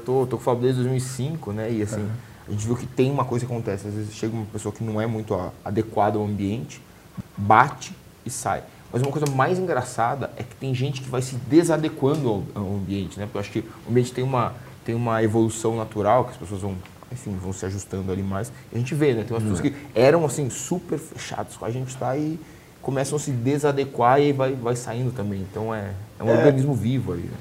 tô, tô com o Fábio desde 2005, né? E assim, uhum. a gente viu que tem uma coisa que acontece. Às vezes chega uma pessoa que não é muito adequada ao ambiente, bate e sai. Mas uma coisa mais engraçada é que tem gente que vai se desadequando ao, ao ambiente, né? Porque eu acho que o ambiente tem uma, tem uma evolução natural, que as pessoas vão, enfim, vão se ajustando ali mais. A gente vê, né? Tem umas pessoas uhum. que eram, assim, super fechadas com a gente, tá? E começam a se desadequar e vai, vai saindo também. Então é, é um é. organismo vivo ali, né?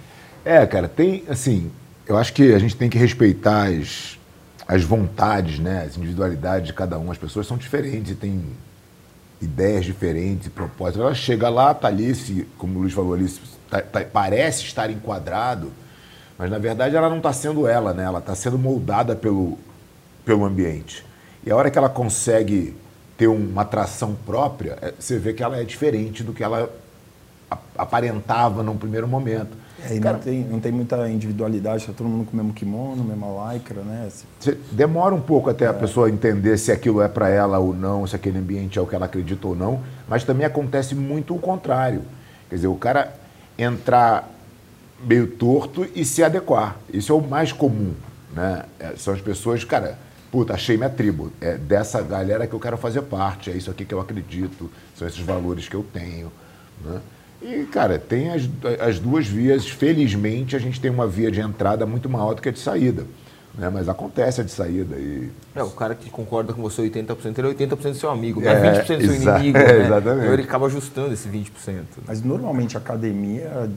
É, cara, tem, assim, eu acho que a gente tem que respeitar as, as vontades, né, as individualidades de cada um. As pessoas são diferentes têm ideias diferentes propósitos. Ela chega lá, tá ali, se, como o Luiz falou ali, tá, tá, parece estar enquadrado, mas na verdade ela não está sendo ela, né? Ela está sendo moldada pelo, pelo ambiente. E a hora que ela consegue ter uma atração própria, é, você vê que ela é diferente do que ela aparentava num primeiro momento. É, e Cara, não, tem, não tem muita individualidade, está todo mundo com o mesmo kimono, mesma lycra, né? demora um pouco até é. a pessoa entender se aquilo é para ela ou não, se aquele ambiente é o que ela acredita ou não, mas também acontece muito o contrário. Quer dizer, o cara entrar meio torto e se adequar. Isso é o mais comum, né? É, são as pessoas, cara, puta, achei minha tribo, é dessa galera que eu quero fazer parte, é isso aqui que eu acredito, são esses valores que eu tenho, né? E, cara, tem as, as duas vias. Felizmente, a gente tem uma via de entrada muito maior do que a de saída. Né? Mas acontece a de saída. E... É, o cara que concorda com você 80%, ele é 80% do seu amigo, não é 20% do seu inimigo. É, né? Exatamente. Então ele acaba ajustando esse 20%. Mas normalmente a academia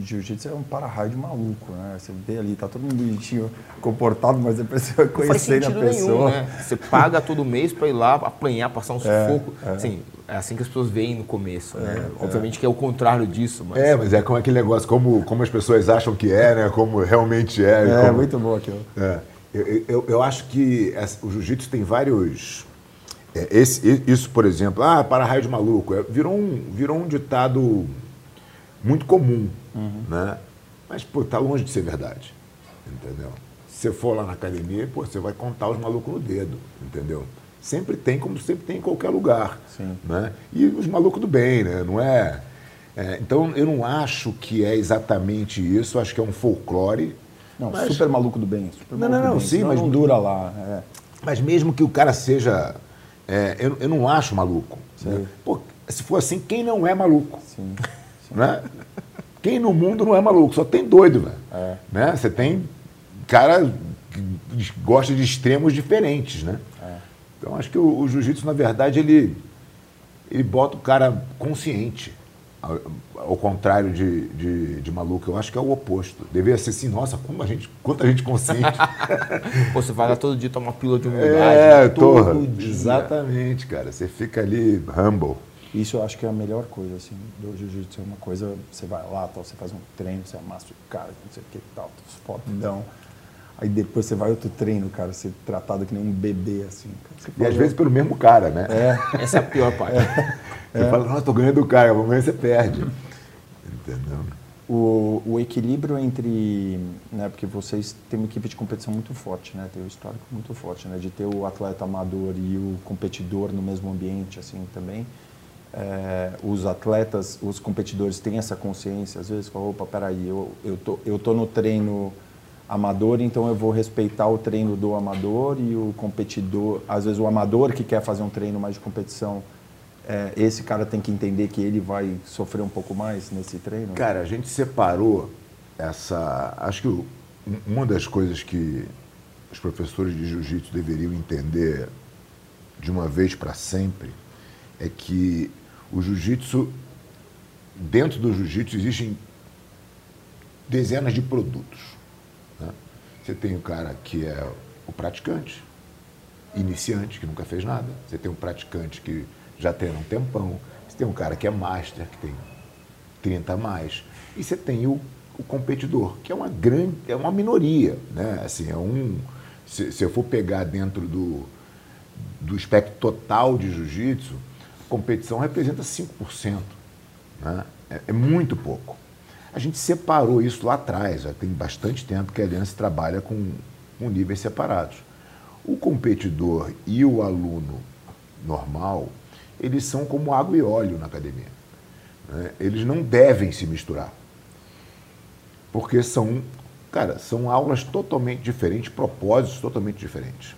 jiu-jitsu é um para-raio de maluco, né? Você vê ali, tá todo mundo bonitinho, comportado, mas depois você vai conhecer a pessoa. Nenhum, né? Você paga todo mês para ir lá apanhar, passar um é, sufoco. É, é. Assim, é assim que as pessoas veem no começo, né? É, Obviamente que é o contrário disso. Mas... É, mas é como aquele negócio, como, como as pessoas acham que é, né? Como realmente é. É, como... muito bom aquilo. É. Eu, eu, eu acho que o jiu-jitsu tem vários... É, esse, isso, por exemplo, ah, para-raio de maluco, virou um, virou um ditado muito comum, uhum. né? Mas, pô, tá longe de ser verdade, entendeu? Se você for lá na academia, pô, você vai contar os malucos no dedo, entendeu? Sempre tem, como sempre tem em qualquer lugar, Sim. né? E os malucos do bem, né? Não é... é... Então, eu não acho que é exatamente isso, acho que é um folclore. Não, mas... super maluco do bem. Super não, não, não, sim, mas... Não dura lá. É. Mas mesmo que o cara seja... É, eu, eu não acho maluco. Né? Pô, se for assim, quem não é maluco? Sim. Né? Quem no mundo não é maluco? Só tem doido, velho. É. Né? Você tem cara que gosta de extremos diferentes, né? É. Então acho que o, o jiu-jitsu, na verdade, ele, ele bota o cara consciente. Ao, ao contrário de, de, de, maluco, eu acho que é o oposto. Deveria ser assim, nossa, como a gente, quanta gente consciente. Pô, você vai lá todo dia tomar uma pílula de humildade. É, né? todo dia. Exatamente, cara. Você fica ali humble. Isso eu acho que é a melhor coisa, assim, do jiu-jitsu. É uma coisa, você vai lá, tal, você faz um treino, você amassa o cara, não sei o que tal, fodão. Aí depois você vai outro treino, cara, ser tratado que nem um bebê, assim. e às vezes pelo mesmo cara, né? É. Essa é a pior parte. É. Você é. fala, nossa, tô ganhando do cara, amanhã você perde. Entendeu? O, o, equilíbrio entre, né, porque vocês têm uma equipe de competição muito forte, né, tem um histórico muito forte, né, de ter o atleta amador e o competidor no mesmo ambiente, assim, também é, os atletas, os competidores têm essa consciência, às vezes falam, opa, peraí, eu, eu, tô, eu tô no treino amador, então eu vou respeitar o treino do amador e o competidor, às vezes o amador que quer fazer um treino mais de competição, é, esse cara tem que entender que ele vai sofrer um pouco mais nesse treino? Cara, a gente separou essa. Acho que uma das coisas que os professores de jiu-jitsu deveriam entender de uma vez para sempre é que o jiu-jitsu, dentro do jiu-jitsu existem dezenas de produtos. Né? Você tem o cara que é o praticante, iniciante, que nunca fez nada. Você tem um praticante que já tem um tempão. Você tem um cara que é master, que tem 30 a mais. E você tem o, o competidor, que é uma grande, é uma minoria. Né? Assim, é um, se, se eu for pegar dentro do, do espectro total de jiu-jitsu, competição representa 5%. Né? É, é, muito pouco. A gente separou isso lá atrás, já tem bastante tempo que a Aliança trabalha com, com níveis separados. O competidor e o aluno normal, eles são como água e óleo na academia. Né? Eles não devem se misturar, porque são cara, são aulas totalmente diferentes, propósitos totalmente diferentes.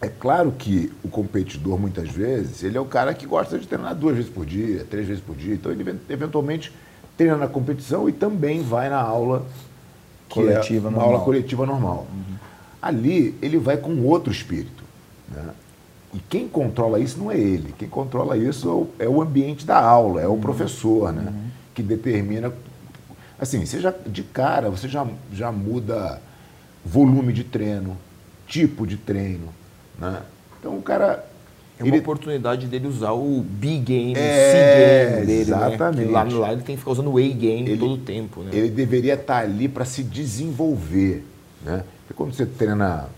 É claro que o competidor, muitas vezes, ele é o cara que gosta de treinar duas vezes por dia, três vezes por dia. Então, ele eventualmente treina na competição e também vai na aula coletiva é uma normal. aula coletiva normal. Uhum. Ali, ele vai com outro espírito. Né? E quem controla isso não é ele. Quem controla isso é o ambiente da aula, é o uhum. professor, né? Uhum. Que determina. Assim, você já, de cara, você já, já muda volume de treino, tipo de treino. Né? Então o cara. É uma ele... oportunidade dele usar o B-game, é, o C-game dele. Exatamente. Né? Lá, lá ele tem que ficar usando o A-game todo o tempo. Né? Ele deveria estar ali para se desenvolver. Né? Porque quando você treina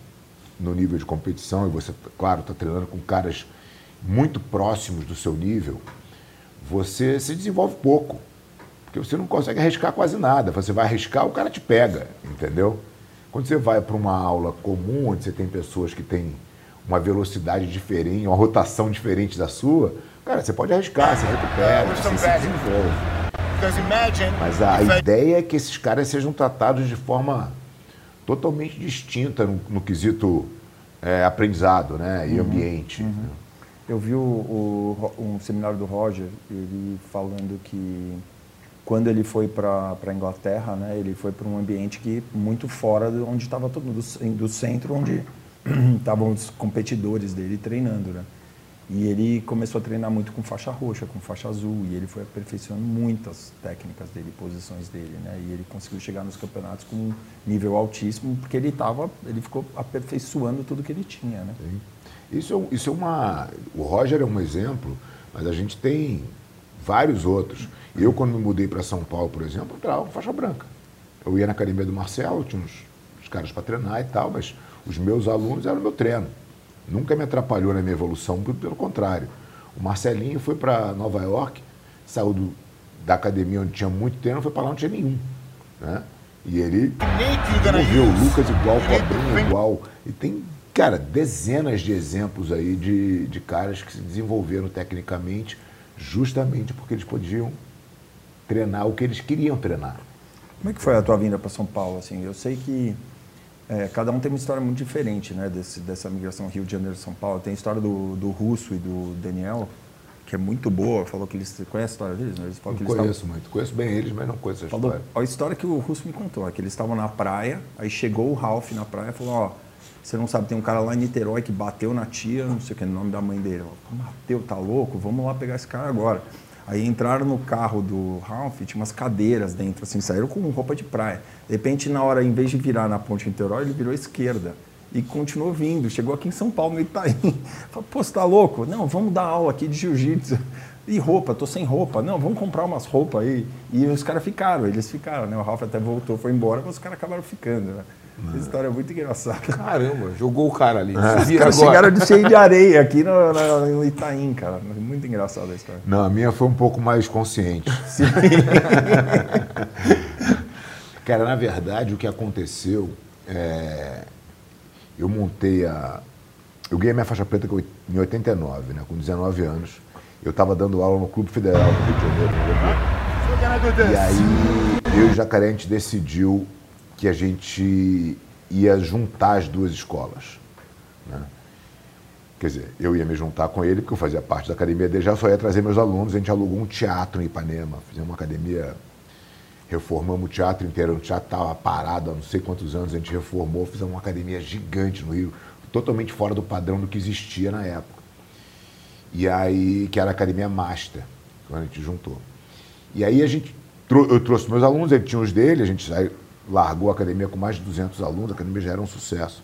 no nível de competição e você, claro, está treinando com caras muito próximos do seu nível, você se desenvolve pouco. Porque você não consegue arriscar quase nada. Você vai arriscar, o cara te pega, entendeu? Quando você vai para uma aula comum, onde você tem pessoas que têm uma velocidade diferente, uma rotação diferente da sua, cara, você pode arriscar, você recupera, você se desenvolve. Mas a ideia é que esses caras sejam tratados de forma totalmente distinta no, no quesito é, aprendizado né, e uhum, ambiente. Uhum. Eu vi o, o, um seminário do Roger, ele falando que quando ele foi para a Inglaterra, né, ele foi para um ambiente que muito fora de onde estava todo mundo, do, do centro, onde estavam os competidores dele treinando, né? E ele começou a treinar muito com faixa roxa, com faixa azul, e ele foi aperfeiçoando muitas técnicas dele, posições dele, né? E ele conseguiu chegar nos campeonatos com um nível altíssimo, porque ele tava, ele ficou aperfeiçoando tudo que ele tinha, né? Sim. Isso, é isso é uma... O Roger é um exemplo, mas a gente tem vários outros. Eu, quando me mudei para São Paulo, por exemplo, com faixa branca. Eu ia na academia do Marcelo, tinha uns, uns caras para treinar e tal, mas os meus alunos eram meu treino. Nunca me atrapalhou na minha evolução, pelo contrário. O Marcelinho foi para Nova York, saiu do, da academia onde tinha muito treino, foi para lá onde tinha nenhum. Né? E ele viu o Lucas igual, o Cobrinho igual. E tem, cara, dezenas de exemplos aí de, de caras que se desenvolveram tecnicamente justamente porque eles podiam treinar o que eles queriam treinar. Como é que foi a tua vinda para São Paulo? Assim, eu sei que é, cada um tem uma história muito diferente, né? Desse, dessa migração Rio de Janeiro-São Paulo. Tem a história do, do Russo e do Daniel, que é muito boa. Falou que eles... Conhece a história deles? Né? Eles falam não que conheço muito. Conheço bem eles, mas não conheço a falou, história. A história que o Russo me contou é que eles estavam na praia, aí chegou o Ralph na praia e falou, ó, você não sabe, tem um cara lá em Niterói que bateu na tia, não sei o que, no nome da mãe dele. Bateu, tá louco? Vamos lá pegar esse cara agora. Aí entraram no carro do Ralph, tinha umas cadeiras dentro, assim, saíram com roupa de praia. De repente, na hora, em vez de virar na ponte Niterói, ele virou à esquerda. E continuou vindo. Chegou aqui em São Paulo, no Itaim. Falei, pô, você tá louco? Não, vamos dar aula aqui de jiu-jitsu. E roupa, tô sem roupa. Não, vamos comprar umas roupas aí. E os caras ficaram, eles ficaram, né? O Ralph até voltou, foi embora, mas os caras acabaram ficando, né? Essa história é muito engraçada. Caramba, jogou o cara ali. É. Os caras chegaram de cheio de areia aqui no, no, no, Itaim, cara. Muito engraçada a história. Não, a minha foi um pouco mais consciente. Sim. cara, na verdade, o que aconteceu é. Eu montei a. Eu ganhei minha faixa preta em 89, né, com 19 anos. Eu estava dando aula no Clube Federal do Rio de Janeiro. E aí, eu e o Jacaré, a gente decidiu que a gente ia juntar as duas escolas. Né? Quer dizer, eu ia me juntar com ele, porque eu fazia parte da academia dele, já só ia trazer meus alunos. A gente alugou um teatro em Ipanema, fizemos uma academia, reformamos o teatro inteiro. O teatro estava parado há não sei quantos anos, a gente reformou, fizemos uma academia gigante no Rio, totalmente fora do padrão do que existia na época. E aí, que era a academia Master, quando a gente juntou. E aí a gente, eu trouxe meus alunos, ele tinha os dele, a gente largou a academia com mais de 200 alunos, a academia já era um sucesso.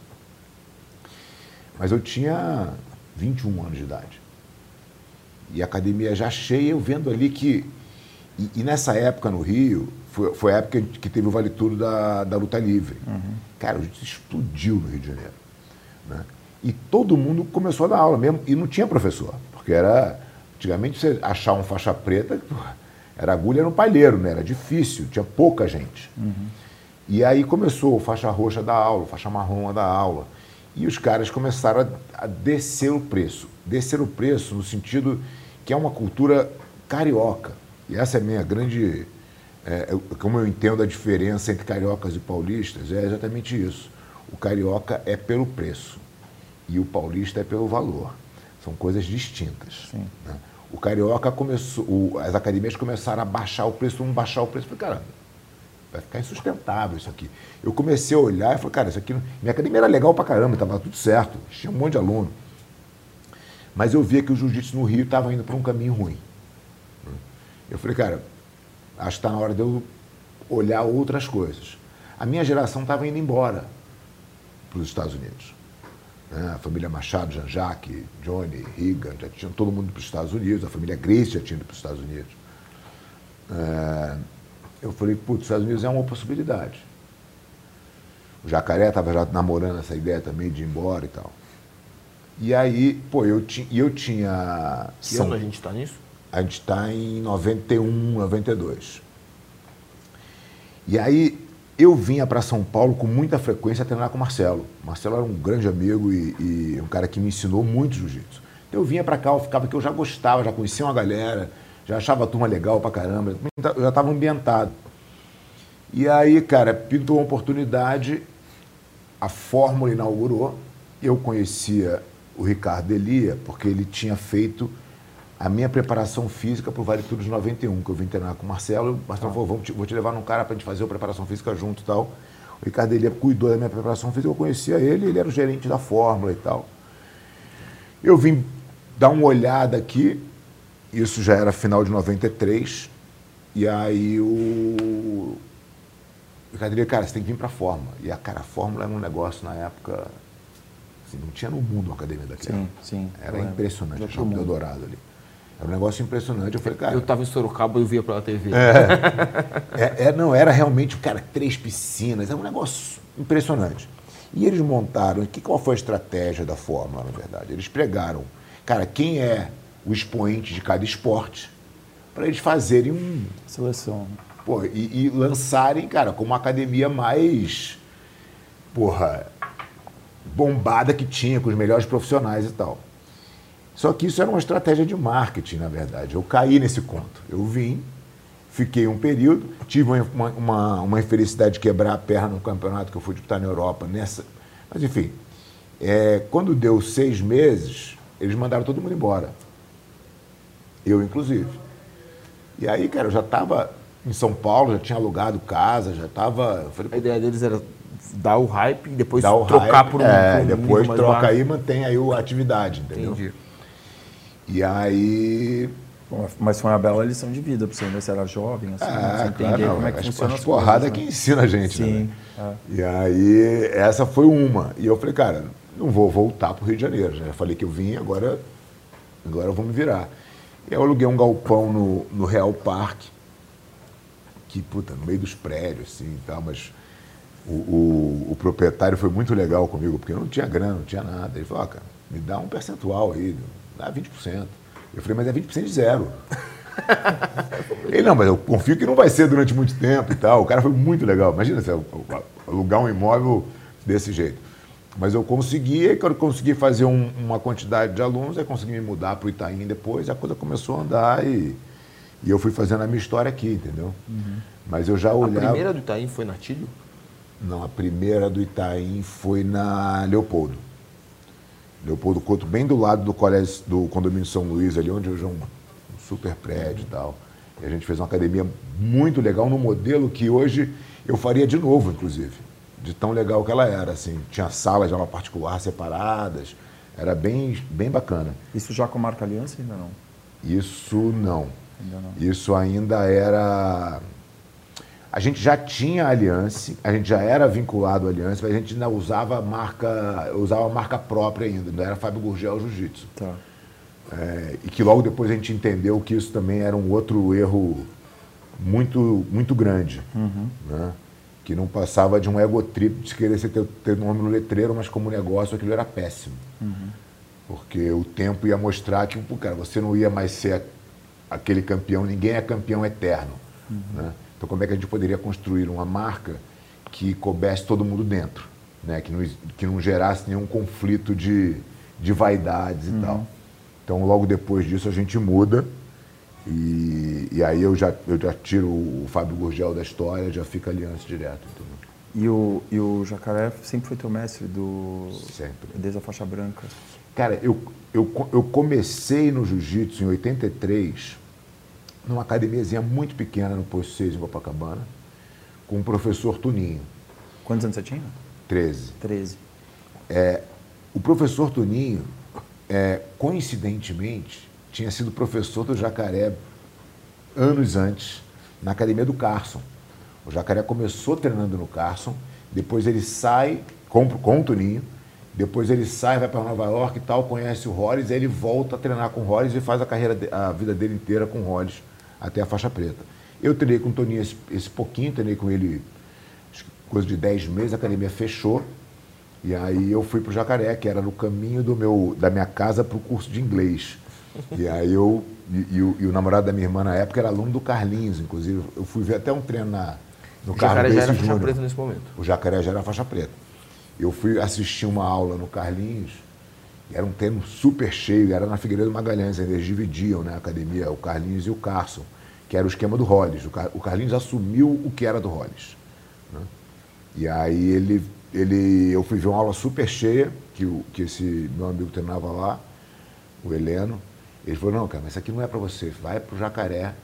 Mas eu tinha 21 anos de idade. E a academia já cheia, eu vendo ali que. E, e nessa época no Rio, foi, foi, a época que teve o Vale Tudo da, da luta livre. Uhum. Cara, a gente explodiu no Rio de Janeiro. Né? E todo mundo começou a dar aula mesmo, e não tinha professor, porque era. Antigamente você achar um faixa preta, era agulha no palheiro, né? Era difícil, tinha pouca gente. Uhum. E aí começou faixa roxa da aula, faixa marrom da aula. E os caras começaram a, a descer o preço. Descer o preço no sentido que é uma cultura carioca. E essa é a minha grande é, eu, como eu entendo a diferença entre cariocas e paulistas, é exatamente isso. O carioca é pelo preço e o paulista é pelo valor. São coisas distintas. Né? O carioca começou, o, as academias começaram a baixar o preço, vamos baixar o preço. Eu falei, cara, vai ficar insustentável isso aqui. Eu comecei a olhar e falei, cara, isso aqui. Minha academia era legal pra caramba, estava tudo certo, tinha um monte de aluno. Mas eu via que o jiu-jitsu no Rio estava indo para um caminho ruim. Eu falei, cara, acho que está na hora de eu olhar outras coisas. A minha geração estava indo embora para os Estados Unidos. Né? A família Machado, Jean-Jacques, Johnny, Reagan, já tinham todo mundo para os Estados Unidos, a família Grace já tinha ido para os Estados Unidos. É... Eu falei, putz, os Estados Unidos é uma possibilidade. O Jacaré estava já namorando essa ideia também de ir embora e tal. E aí, pô, eu, ti, eu tinha. Que São... ano a gente está nisso? A gente está em 91, 92. E aí eu vinha para São Paulo com muita frequência treinar com o Marcelo. O Marcelo era um grande amigo e, e um cara que me ensinou muito jiu-jitsu. Então eu vinha para cá, eu ficava que eu já gostava, já conhecia uma galera, já achava a turma legal pra caramba, eu já estava ambientado. E aí, cara, pintou uma oportunidade, a Fórmula inaugurou, eu conhecia o Ricardo Elia, porque ele tinha feito a minha preparação física para o Vale Tudo de 91, que eu vim treinar com o Marcelo. O Marcelo falou, Vamos te, vou te levar num cara para a gente fazer a preparação física junto e tal. O Ricardo Elia cuidou da minha preparação física, eu conhecia ele, ele era o gerente da Fórmula e tal. Eu vim dar uma olhada aqui, isso já era final de 93, e aí o Ricardo Elia, cara, você tem que vir para a Fórmula. E a cara, a Fórmula era um negócio na época Assim, não tinha no mundo uma academia daquela. Sim, sim. Era impressionante, o Shopping Eldorado ali. Era um negócio impressionante. Eu falei, cara. Eu estava em Sorocaba e eu via pela TV. É, é, é, não, era realmente, cara, três piscinas, era um negócio impressionante. E eles montaram, que, qual foi a estratégia da Fórmula, na verdade? Eles pregaram, cara, quem é o expoente de cada esporte, para eles fazerem um. Seleção. Pô, e, e lançarem, cara, como uma academia mais. Porra, bombada que tinha, com os melhores profissionais e tal. Só que isso era uma estratégia de marketing, na verdade. Eu caí nesse conto. Eu vim, fiquei um período, tive uma, uma, uma infelicidade de quebrar a perna no campeonato que eu fui disputar na Europa. Nessa... Mas, enfim, é, quando deu seis meses, eles mandaram todo mundo embora. Eu, inclusive. E aí, cara, eu já estava em São Paulo, já tinha alugado casa, já estava. A ideia deles era dar o hype e depois trocar hype, por um, é, por um depois troca aí e mantém aí a atividade, entendeu? Entendi. E aí mas foi uma bela lição de vida para você, né? Você era jovem, assim, é, você entender claro, como é que funciona as porrada coisas, né? que ensina a gente, né? Sim, né? É. E aí, essa foi uma. E eu falei, cara, não vou voltar para o Rio de Janeiro. Já falei que eu vim, agora, agora eu vou me virar. E eu aluguei um galpão no, no Real Parque, que, puta, no meio dos prédios, assim, e tal, mas o, o, o, proprietário foi muito legal comigo, porque eu não tinha grana, não tinha nada. Ele falou, ah, cara, me dá um percentual aí, dá 20%. Eu falei, mas é 20% de zero. Ele, não, mas eu confio que não vai ser durante muito tempo e tal. O cara foi muito legal. Imagina você alugar um imóvel desse jeito. Mas eu consegui, quando eu consegui fazer um, uma quantidade de alunos, aí consegui me mudar para o Itaim depois, a coisa começou a andar e, e eu fui fazendo a minha história aqui, entendeu? Uhum. Mas eu já olhava... A primeira do Itaim foi na Tílio? Não, a primeira do Itaim foi na Leopoldo. Leopoldo Couto, bem do lado do colégio do condomínio São Luís, ali onde hoje é um, um super prédio e tal. E a gente fez uma academia muito legal, num modelo que hoje eu faria de novo, inclusive. De tão legal que ela era, assim. Tinha salas de aula particular separadas. Era bem, bem bacana. Isso já com a marca Aliança ainda não? Isso não. Ainda não. Isso ainda era a gente já tinha aliança, a gente já era vinculado à aliança, mas a gente ainda usava marca, usava marca própria ainda, não era Fábio Gurgel Jiu-Jitsu. Tá. É, e que logo depois a gente entendeu que isso também era um outro erro muito, muito grande. Uhum. Né? Que não passava de um ego trip de querer ter, ter nome no letreiro, mas como negócio aquilo era péssimo. Uhum. Porque o tempo ia mostrar que, cara, você não ia mais ser aquele campeão, ninguém é campeão eterno. Uhum. Né? Então, como é que a gente poderia construir uma marca que coubesse todo mundo dentro, né? que, não, que não gerasse nenhum conflito de, de vaidades e uhum. tal. Então, logo depois disso, a gente muda E, e aí eu já, eu já tiro o Fábio Gurgel da história, já fica aliança direto. Entendeu? E o, e o Jacaré sempre foi teu mestre do. Sempre. Desde a faixa branca. Cara, eu, eu, eu comecei no jiu-jitsu em 83, numa academiazinha muito pequena no Posto 6 em Copacabana, com o professor Tuninho. Quantos anos você tinha? 13. 13. É, o professor Tuninho, é, coincidentemente, tinha sido professor do Jacaré anos antes, na academia do Carson. O Jacaré começou treinando no Carson, depois ele sai com, com o Tuninho, depois ele sai, vai para Nova York e tal, conhece o Hollis, aí ele volta a treinar com o Hollis e faz a carreira, a vida dele inteira com o Hollis até a faixa preta. Eu treinei com o Toninho esse, esse pouquinho, treinei com ele coisa de 10 meses, a academia fechou. E aí eu fui para o Jacaré, que era no caminho do meu, da minha casa para o curso de inglês. E aí eu, e, e, o, e, o, namorado da minha irmã na época era aluno do Carlinhos, inclusive. Eu fui ver até um treino na, no o Jacaré já era faixa preta nesse momento. O Jacaré já era faixa preta. Eu fui assistir uma aula no Carlinhos, era um treino super cheio, era na Figueiredo Magalhães, eles dividiam né, a academia, o Carlinhos e o Carson, que era o esquema do Hollis. O Carlinhos assumiu o que era do Hollis. Né? E aí ele, ele, eu fui ver uma aula super cheia, que, o, que esse meu amigo treinava lá, o Heleno. Ele falou, não, cara, mas isso aqui não é para você, vai para o Jacaré,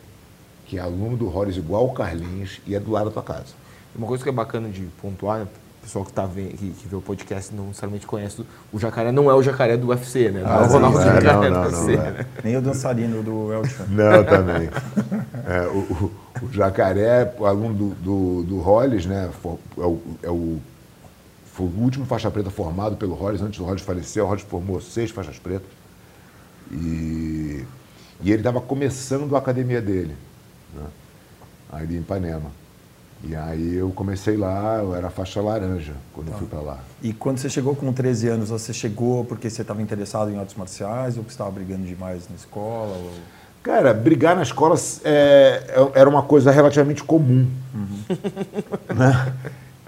que é aluno do Hollis igual o Carlinhos e é do lado da tua casa. Uma coisa que é bacana de pontuar, né? o pessoal que, tá vendo, que, que vê o podcast não necessariamente conhece, o jacaré não é o jacaré do UFC, né? Não ah, é o Ronaldo é, Jacaré não, não, do UFC, não, né? Nem o dançarino do Elton. Não, também. É, o, o, o, jacaré, o aluno do, do, do Hollis, né? É o, é o, foi o último faixa preta formado pelo Hollis, antes do Hollis falecer, o Hollis formou seis faixas pretas. E, e ele estava começando a academia dele, né? ali em Ipanema. E aí eu comecei lá, eu era faixa laranja quando tá. eu fui para lá. E quando você chegou com 13 anos, você chegou porque você estava interessado em artes marciais ou porque estava brigando demais na escola? Ou... Cara, brigar na escola é, é era uma coisa relativamente comum. Uhum. Né?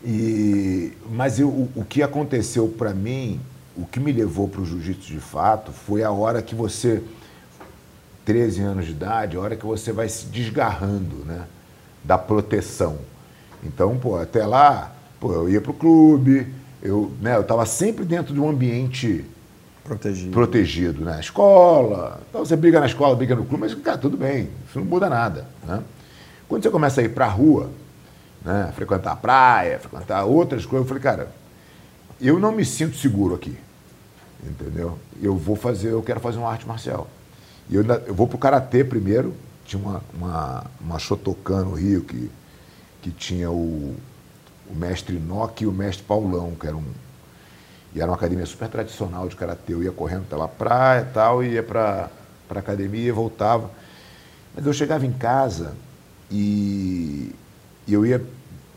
E, mas eu, o, o que aconteceu para mim, o que me levou para o jiu-jitsu de fato, foi a hora que você, 13 anos de idade, a hora que você vai se desgarrando né, da proteção. Então, pô, até lá, pô, eu ia pro clube, eu, né, eu estava sempre dentro de um ambiente protegido, protegido né? Escola, então você briga na escola, briga no clube, mas, cara, tudo bem, isso não muda nada, né? Quando você começa a ir para a rua, né, frequentar a praia, frequentar outras coisas, eu falei, cara, eu não me sinto seguro aqui, entendeu? Eu vou fazer, eu quero fazer uma arte marcial. E eu, eu vou pro karatê primeiro, tinha uma, uma, uma Shotokan no Rio que que tinha o, o mestre Inoki e o mestre Paulão, que era um. E era uma academia super tradicional de karatê. Eu ia correndo pela praia e tal, ia para a academia e voltava. Mas eu chegava em casa e, e eu ia,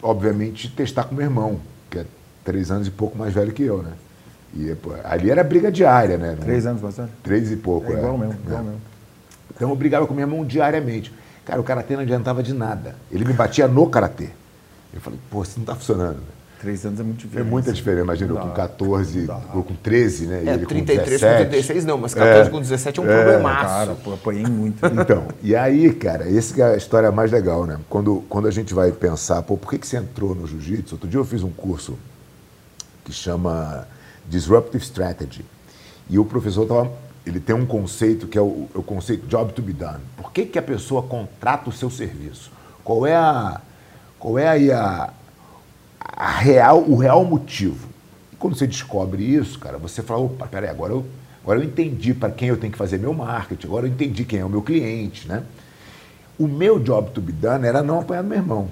obviamente, testar com meu irmão, que é três anos e pouco mais velho que eu, né? E ali era briga diária, né? Três anos mais velho? Três e pouco, é. Igual é, mesmo, igual é. mesmo. Então eu brigava com meu irmão diariamente. Cara, o karatê não adiantava de nada. Ele me batia no karatê. Eu falei, pô, isso não está funcionando. Três anos é muito diferente. É muita diferença. Imagina, eu com 14, ou com 13, né? E é, ele 33 com 17. com 36 não, mas 14 é, com 17 é um é, problemaço. Cara, pô, apanhei muito. Então, e aí, cara, essa é a história mais legal, né? Quando, quando a gente vai pensar, pô, por que, que você entrou no jiu-jitsu? Outro dia eu fiz um curso que chama Disruptive Strategy. E o professor estava ele tem um conceito que é o, o, conceito job to be done. Por que, que a pessoa contrata o seu serviço? Qual é a qual é aí a, a real o real motivo? E quando você descobre isso, cara, você fala, opa, peraí, agora eu agora eu entendi para quem eu tenho que fazer meu marketing, agora eu entendi quem é o meu cliente, né? O meu job to be done era não apanhar meu irmão.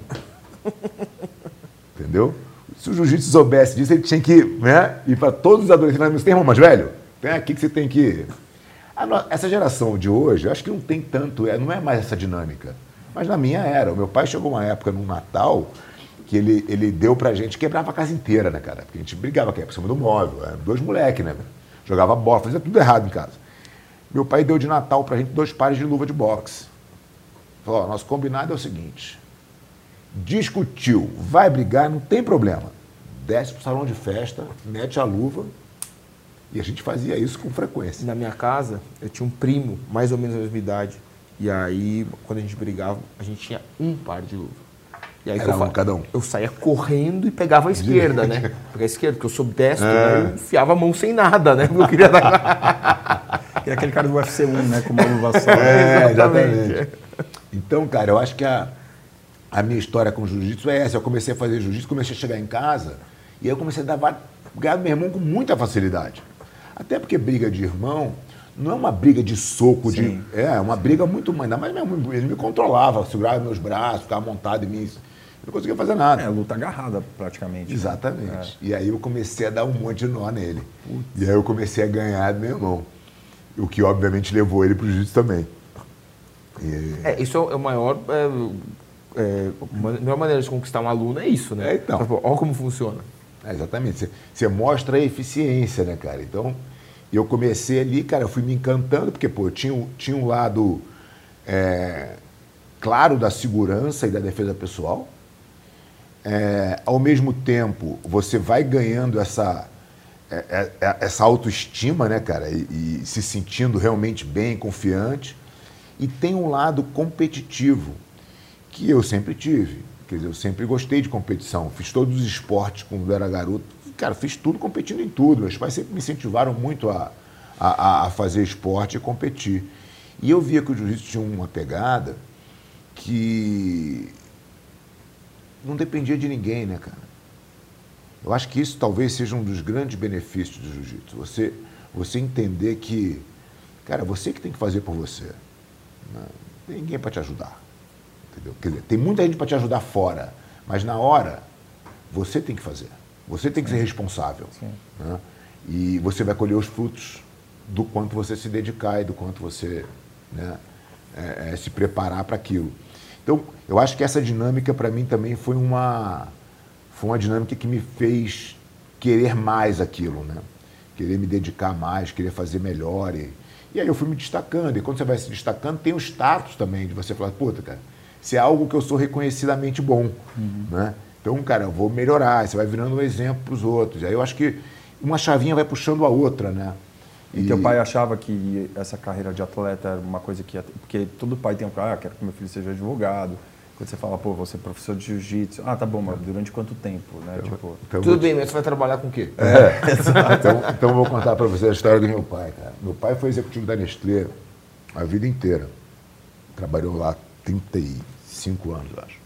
Entendeu? Se o jiu-jitsu soubesse disso, ele tinha que né, ir para todos os adolescentes. Tem irmão mais velho? Tem aqui que você tem que essa geração de hoje, eu acho que não tem tanto, é, não é mais essa dinâmica. Mas na minha era. O meu pai chegou uma época no Natal que ele, ele deu pra gente, quebrava a casa inteira, né, cara? Porque a gente brigava aqui por cima do móvel. Eram dois moleques, né? Jogava bola, fazia tudo errado em casa. Meu pai deu de Natal pra gente dois pares de luva de boxe. Falou, ó, nosso combinado é o seguinte. Discutiu, vai brigar, não tem problema. Desce pro salão de festa, mete a luva, e a gente fazia isso com frequência. Na minha casa, eu tinha um primo, mais ou menos da mesma idade, E aí, quando a gente brigava, a gente tinha um par de luva. E aí que Era eu, um cada um. eu saía correndo e pegava a esquerda, né? Pegava a esquerda, porque eu sou destro, né? Eu enfiava a mão sem nada, né? Porque eu queria dar... E aquele cara do UFC 1, né? Com uma luva só. É, Exatamente. exatamente. Então, cara, eu acho que a, a minha história com o jiu-jitsu é essa. Eu comecei a fazer jiu-jitsu, comecei a chegar em casa e aí eu comecei a dar ganhar meu irmão com muita facilidade. Até porque briga de irmão não é uma briga de soco, de, Sim. é é uma briga muito mais. Mais mesmo, ele me controlava, segurava meus braços, ficava montado em mim. Eu não conseguia fazer nada. É, luta agarrada, praticamente. né? Exatamente. E aí eu comecei a dar um monte de nó nele. E aí eu comecei a ganhar do meu irmão. O que obviamente levou ele pro jiu-jitsu também. E- É, isso é o maior... É, é, a melhor maneira de conquistar um aluno é isso, né? É, então. Olha como funciona. É, exatamente. Você, mostra a eficiência, né, cara? Então, eu comecei ali, cara, eu fui me encantando, porque, pô, tinha, tinha um lado é, claro da segurança e da defesa pessoal. É, ao mesmo tempo, você vai ganhando essa, é, é, é, essa autoestima, né, cara? E, e se sentindo realmente bem, confiante. E tem um lado competitivo, que eu sempre tive. Quer dizer, eu sempre gostei de competição. Fiz todos os esportes quando era garoto. Cara, fiz tudo competindo em tudo. Meus pais sempre me incentivaram muito a, a, a fazer esporte e competir. E eu via que o jiu-jitsu tinha uma pegada que não dependia de ninguém, né, cara? Eu acho que isso talvez seja um dos grandes benefícios do jiu-jitsu. Você, você entender que, cara, você que tem que fazer por você. né? Não tem ninguém para te ajudar. Entendeu? Quer dizer, tem muita gente para te ajudar fora, mas na hora, você tem que fazer. Você tem que ser responsável. Sim. né? E você vai colher os frutos do quanto você se dedicar e do quanto você né, é, é, se preparar para aquilo. Então, eu acho que essa dinâmica para mim também foi uma, foi uma dinâmica que me fez querer mais aquilo, né? Querer me dedicar mais, querer fazer melhor. E, e aí eu fui me destacando. E quando você vai se destacando, tem o status também de você falar, puta, cara, isso é algo que eu sou reconhecidamente bom, né? Então, cara, eu vou melhorar. Você vai virando um exemplo para os outros. Aí eu acho que uma chavinha vai puxando a outra, né? E teu pai achava que essa carreira de atleta era uma coisa que... ia- Porque todo pai tem um cara, ah, quero que meu filho seja advogado. Quando você fala, pô, você é professor de jiu-jitsu. Ah, tá bom, mas durante quanto tempo, né? Tipo, Então, Tudo te- bem, mas você vai trabalhar com o quê? então, então eu vou contar para você a história do meu pai, cara. Meu pai foi executivo da Nestlé a vida inteira. Trabalhou lá 35 anos, eu acho.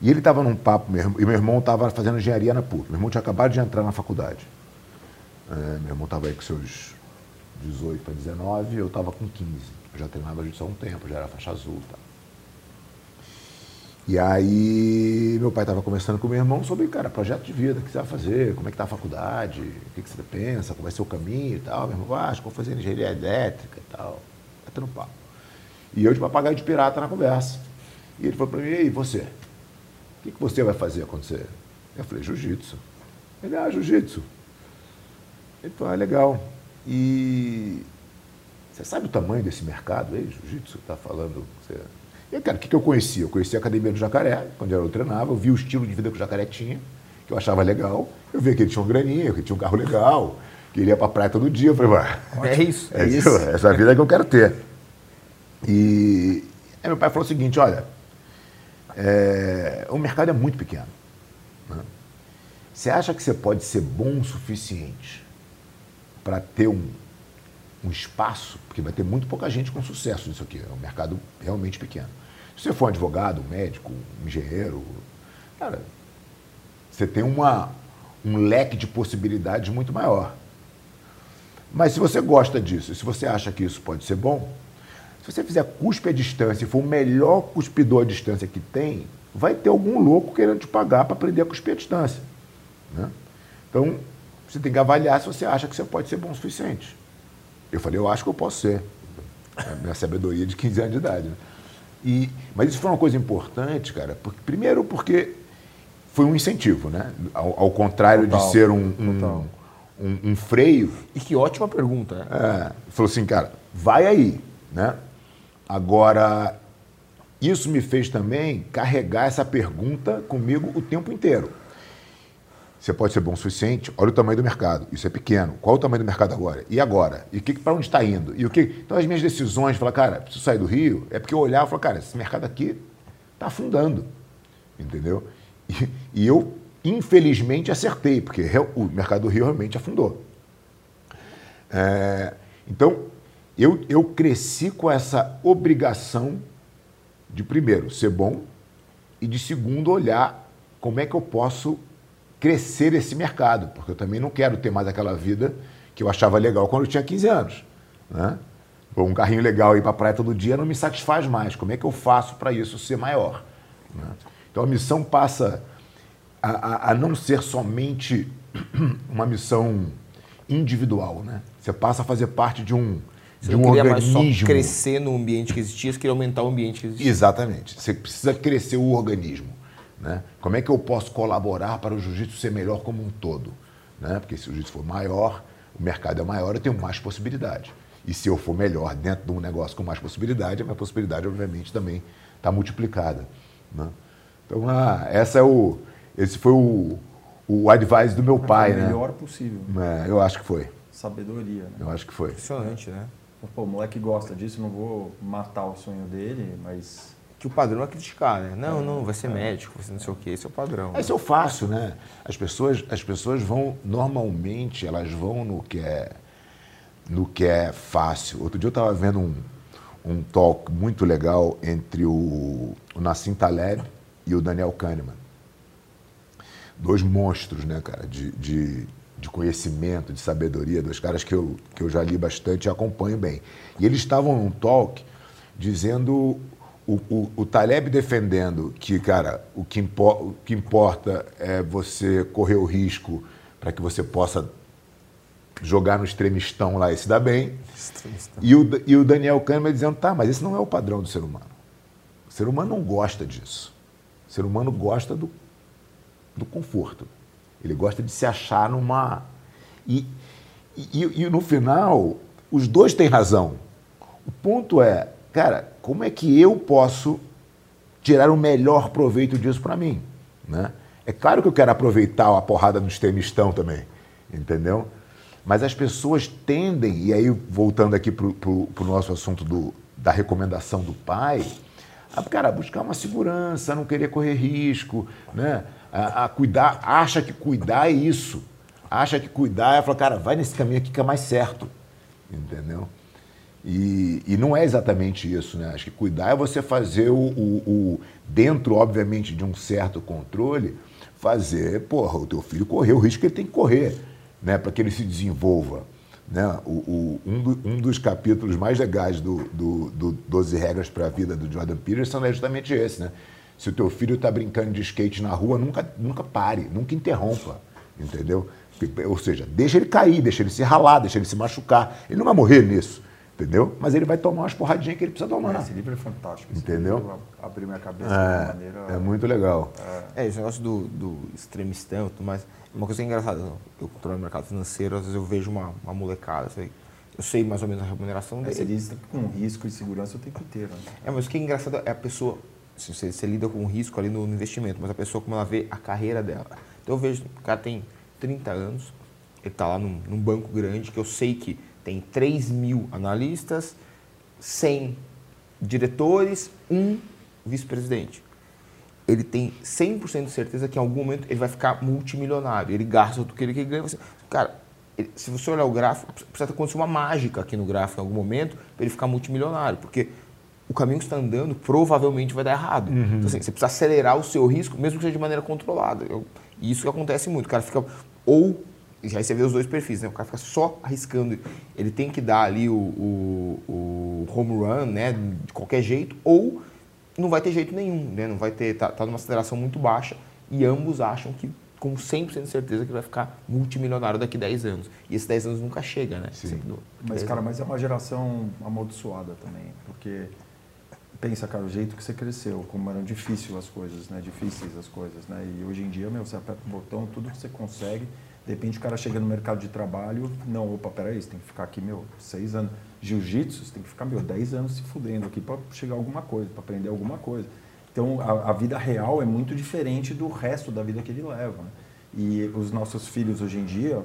E ele estava num papo, meu e meu irmão estava fazendo engenharia na PUC. Meu irmão tinha acabado de entrar na faculdade. É, meu irmão estava aí com seus 18 para 19, eu estava com 15. Eu já treinava jiu-jitsu há um tempo, já era faixa azul tal. E aí meu pai estava conversando com meu irmão sobre, cara, projeto de vida, o que você vai fazer, como é que tá a faculdade, o que, que você pensa, qual vai ser o caminho e tal. Meu irmão, ah, acho que vou fazer engenharia elétrica e tal. Até no papo. E eu de papagaio de pirata na conversa. E ele falou para mim, e você? O que, que você vai fazer quando você... Eu falei, jiu-jitsu. Ele, ah, jiu-jitsu. Ele falou, ah, legal. E você sabe o tamanho desse mercado aí, jiu-jitsu, tá falando? Você... E cara, o que, que eu conhecia? Eu conhecia a academia do Jacaré, quando eu treinava, eu via o estilo de vida que o Jacaré tinha, que eu achava legal. Eu via que ele tinha uma graninha, que ele tinha um carro legal, que ele ia pra praia todo dia. Eu falei, É isso. é isso, essa vida que eu quero ter. E aí meu pai falou o seguinte, olha, é, o mercado é muito pequeno. né? Você acha que você pode ser bom o suficiente para ter um, um espaço? Porque vai ter muito pouca gente com sucesso nisso aqui. É um mercado realmente pequeno. Se você for um advogado, um médico, um engenheiro, cara, você tem uma, um leque de possibilidades muito maior. Mas se você gosta disso, se você acha que isso pode ser bom, se você fizer cuspe à distância e for o melhor cuspidor à distância que tem, vai ter algum louco querendo te pagar para aprender a cuspir à distância. né? Então, você tem que avaliar se você acha que você pode ser bom o suficiente. Eu falei, eu acho que eu posso ser. É minha sabedoria de 15 anos de idade. né? E, mas isso foi uma coisa importante, cara, porque, primeiro porque foi um incentivo, né? Ao, ao contrário Total, de ser um, um, um- um freio, E que ótima pergunta, né? é, falou assim, cara, vai aí, né? Agora, isso me fez também carregar essa pergunta comigo o tempo inteiro. Você pode ser bom o suficiente, olha o tamanho do mercado. Isso é pequeno. Qual é o tamanho do mercado agora? E agora? E que, para onde está indo? E o que? Então as minhas decisões, falar, cara, preciso sair do Rio, é porque eu olhava e falava, cara, esse mercado aqui está afundando. Entendeu? E, e, eu, infelizmente, acertei, porque o mercado do Rio realmente afundou. É, então, eu, eu cresci com essa obrigação de, primeiro, ser bom e, de segundo, olhar como é que eu posso crescer esse mercado, porque eu também não quero ter mais aquela vida que eu achava legal quando eu tinha 15 anos. Né? Um carrinho legal ir para a praia todo dia não me satisfaz mais. Como é que eu faço para isso ser maior? Né? Então a missão passa a, a, a, não ser somente uma missão individual. Né? Você passa a fazer parte de um, você de um organismo. Mais só crescer no ambiente que existia, você queria aumentar o ambiente que existia. Exatamente. Você precisa crescer o organismo. Né? Como é que eu posso colaborar para o jiu-jitsu ser melhor como um todo? Né? Porque se o jiu-jitsu for maior, o mercado é maior, eu tenho mais possibilidade. E se eu for melhor dentro de um negócio com mais possibilidade, a minha possibilidade, obviamente, também está multiplicada. Né? Então, ah, essa é o, esse foi o, o advice do meu pai. Foi o melhor né? possível. É, eu acho que foi. Sabedoria. Né? Eu acho que foi. Impressionante, né? Pô, o moleque gosta disso, não vou matar o sonho dele, mas que o padrão é criticar, né? Não, não, vai ser médico, vai ser não sei o quê, esse é o padrão. Esse é o fácil, né? As pessoas, as pessoas vão, normalmente, elas vão no que é, no que é fácil. Outro dia eu estava vendo um, um talk muito legal entre o, o Nassim Taleb e o Daniel Kahneman. Dois monstros, né, cara, de, de, de conhecimento, de sabedoria, dois caras que eu, que eu já li bastante e acompanho bem. E eles estavam num talk dizendo o, o, o, Taleb defendendo que, cara, o que, o que importa é você correr o risco para que você possa jogar no extremistão lá e se dar bem. E o, e o Daniel Kahneman dizendo, tá, mas esse não é o padrão do ser humano. O ser humano não gosta disso. O ser humano gosta do, do conforto. Ele gosta de se achar numa... E, e, e no final, os dois têm razão. O ponto é, cara, como é que eu posso tirar o melhor proveito disso para mim? Né? É claro que eu quero aproveitar a porrada do extremistão também, entendeu? Mas as pessoas tendem, e aí voltando aqui para o nosso assunto do, da recomendação do pai, a cara, buscar uma segurança, não querer correr risco, né? A, cuidar, acha que cuidar é isso. Acha que cuidar é falar, cara, vai nesse caminho aqui que é mais certo. Entendeu? E, e, não é exatamente isso, né? Acho que cuidar é você fazer o, o, o, dentro, obviamente, de um certo controle, fazer, porra, o teu filho correr o risco que ele tem que correr, né? Para que ele se desenvolva. Né? O, um, do, um, dos capítulos mais legais do, do, do 12 Regras para a Vida do Jordan Peterson é justamente esse, né? Se o teu filho está brincando de skate na rua, nunca, nunca pare, nunca interrompa, entendeu? Ou seja, deixa ele cair, deixa ele se ralar, deixa ele se machucar. Ele não vai morrer nisso entendeu? Mas ele vai tomar umas porradinhas que ele precisa tomar. Esse livro é fantástico. Entendeu? Abriu minha cabeça é, de uma maneira... É muito legal. É, é esse negócio do, do extremistão, mas uma coisa engraçada, eu controlo o mercado financeiro, às vezes eu vejo uma, uma molecada, sei, eu sei mais ou menos a remuneração dele. É, você diz com risco e segurança o tempo inteiro. Né? É, mas o que é engraçado é a pessoa, você, você lida com risco ali no investimento, mas a pessoa como ela vê a carreira dela. Então eu vejo, o cara tem 30 anos, ele está lá num, num banco grande, que eu sei que tem 3 mil analistas, 100 diretores, um vice-presidente. Ele tem 100% de certeza que em algum momento ele vai ficar multimilionário. Ele gasta tudo que ele ganha. Cara, ele, se você olhar o gráfico, precisa acontecer uma mágica aqui no gráfico em algum momento para ele ficar multimilionário. Porque o caminho que está andando provavelmente vai dar errado. Uhum. Então, assim, você precisa acelerar o seu risco, mesmo que seja de maneira controlada. Eu, isso que acontece muito. O cara fica ou e aí você vê os dois perfis, né? O cara fica só arriscando. Ele tem que dar ali o, o, o, home run, né? De qualquer jeito, ou não vai ter jeito nenhum, né? Não vai ter. Tá, tá numa aceleração muito baixa e ambos acham que com 100% de certeza que vai ficar multimilionário daqui a 10 anos. E esses 10 anos nunca chega, né? Sim. Mas, cara, mas é uma geração amaldiçoada também, porque pensa, cara, o jeito que você cresceu, como eram difíceis as coisas, né? Difíceis as coisas, né? E hoje em dia, meu, você aperta o botão, tudo que você consegue de repente o cara chega no mercado de trabalho, não, opa, peraí, você tem que ficar aqui, meu, seis anos. Jiu-jitsu, você tem que ficar, meu, dez anos se fudendo aqui para chegar a alguma coisa, para aprender alguma coisa. Então a, a, vida real é muito diferente do resto da vida que ele leva. Né? E os nossos filhos hoje em dia,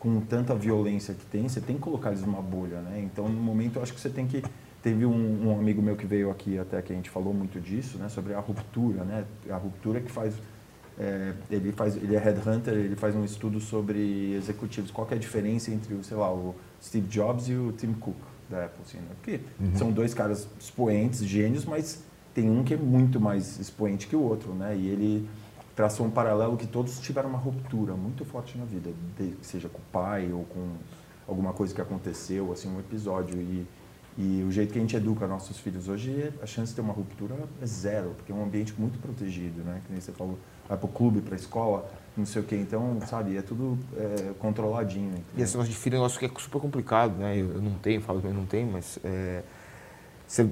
com tanta violência que tem, você tem que colocar eles numa bolha, né? Então, no momento, eu acho que você tem que... Teve um, um amigo meu que veio aqui até que a gente falou muito disso, né? Sobre a ruptura, né? A ruptura que faz... É, ele faz ele é headhunter ele faz um estudo sobre executivos qual é a diferença entre o sei lá o Steve Jobs e o Tim Cook da Apple assim, né? porque uhum. são dois caras expoentes gênios mas tem um que é muito mais expoente que o outro né e ele traçou um paralelo que todos tiveram uma ruptura muito forte na vida, seja com o pai ou com alguma coisa que aconteceu, assim, um episódio. E, e o jeito que a gente educa nossos filhos hoje, a chance de ter uma ruptura é zero, porque é um ambiente muito protegido, né? Que nem você falou, vai para o clube, para a escola, não sei o quê. Então, sabe, é tudo é, controladinho. Entendeu? E esse negócio de filho é um negócio que é super complicado, né? Eu, eu não tenho, falo que eu não tenho, mas é, você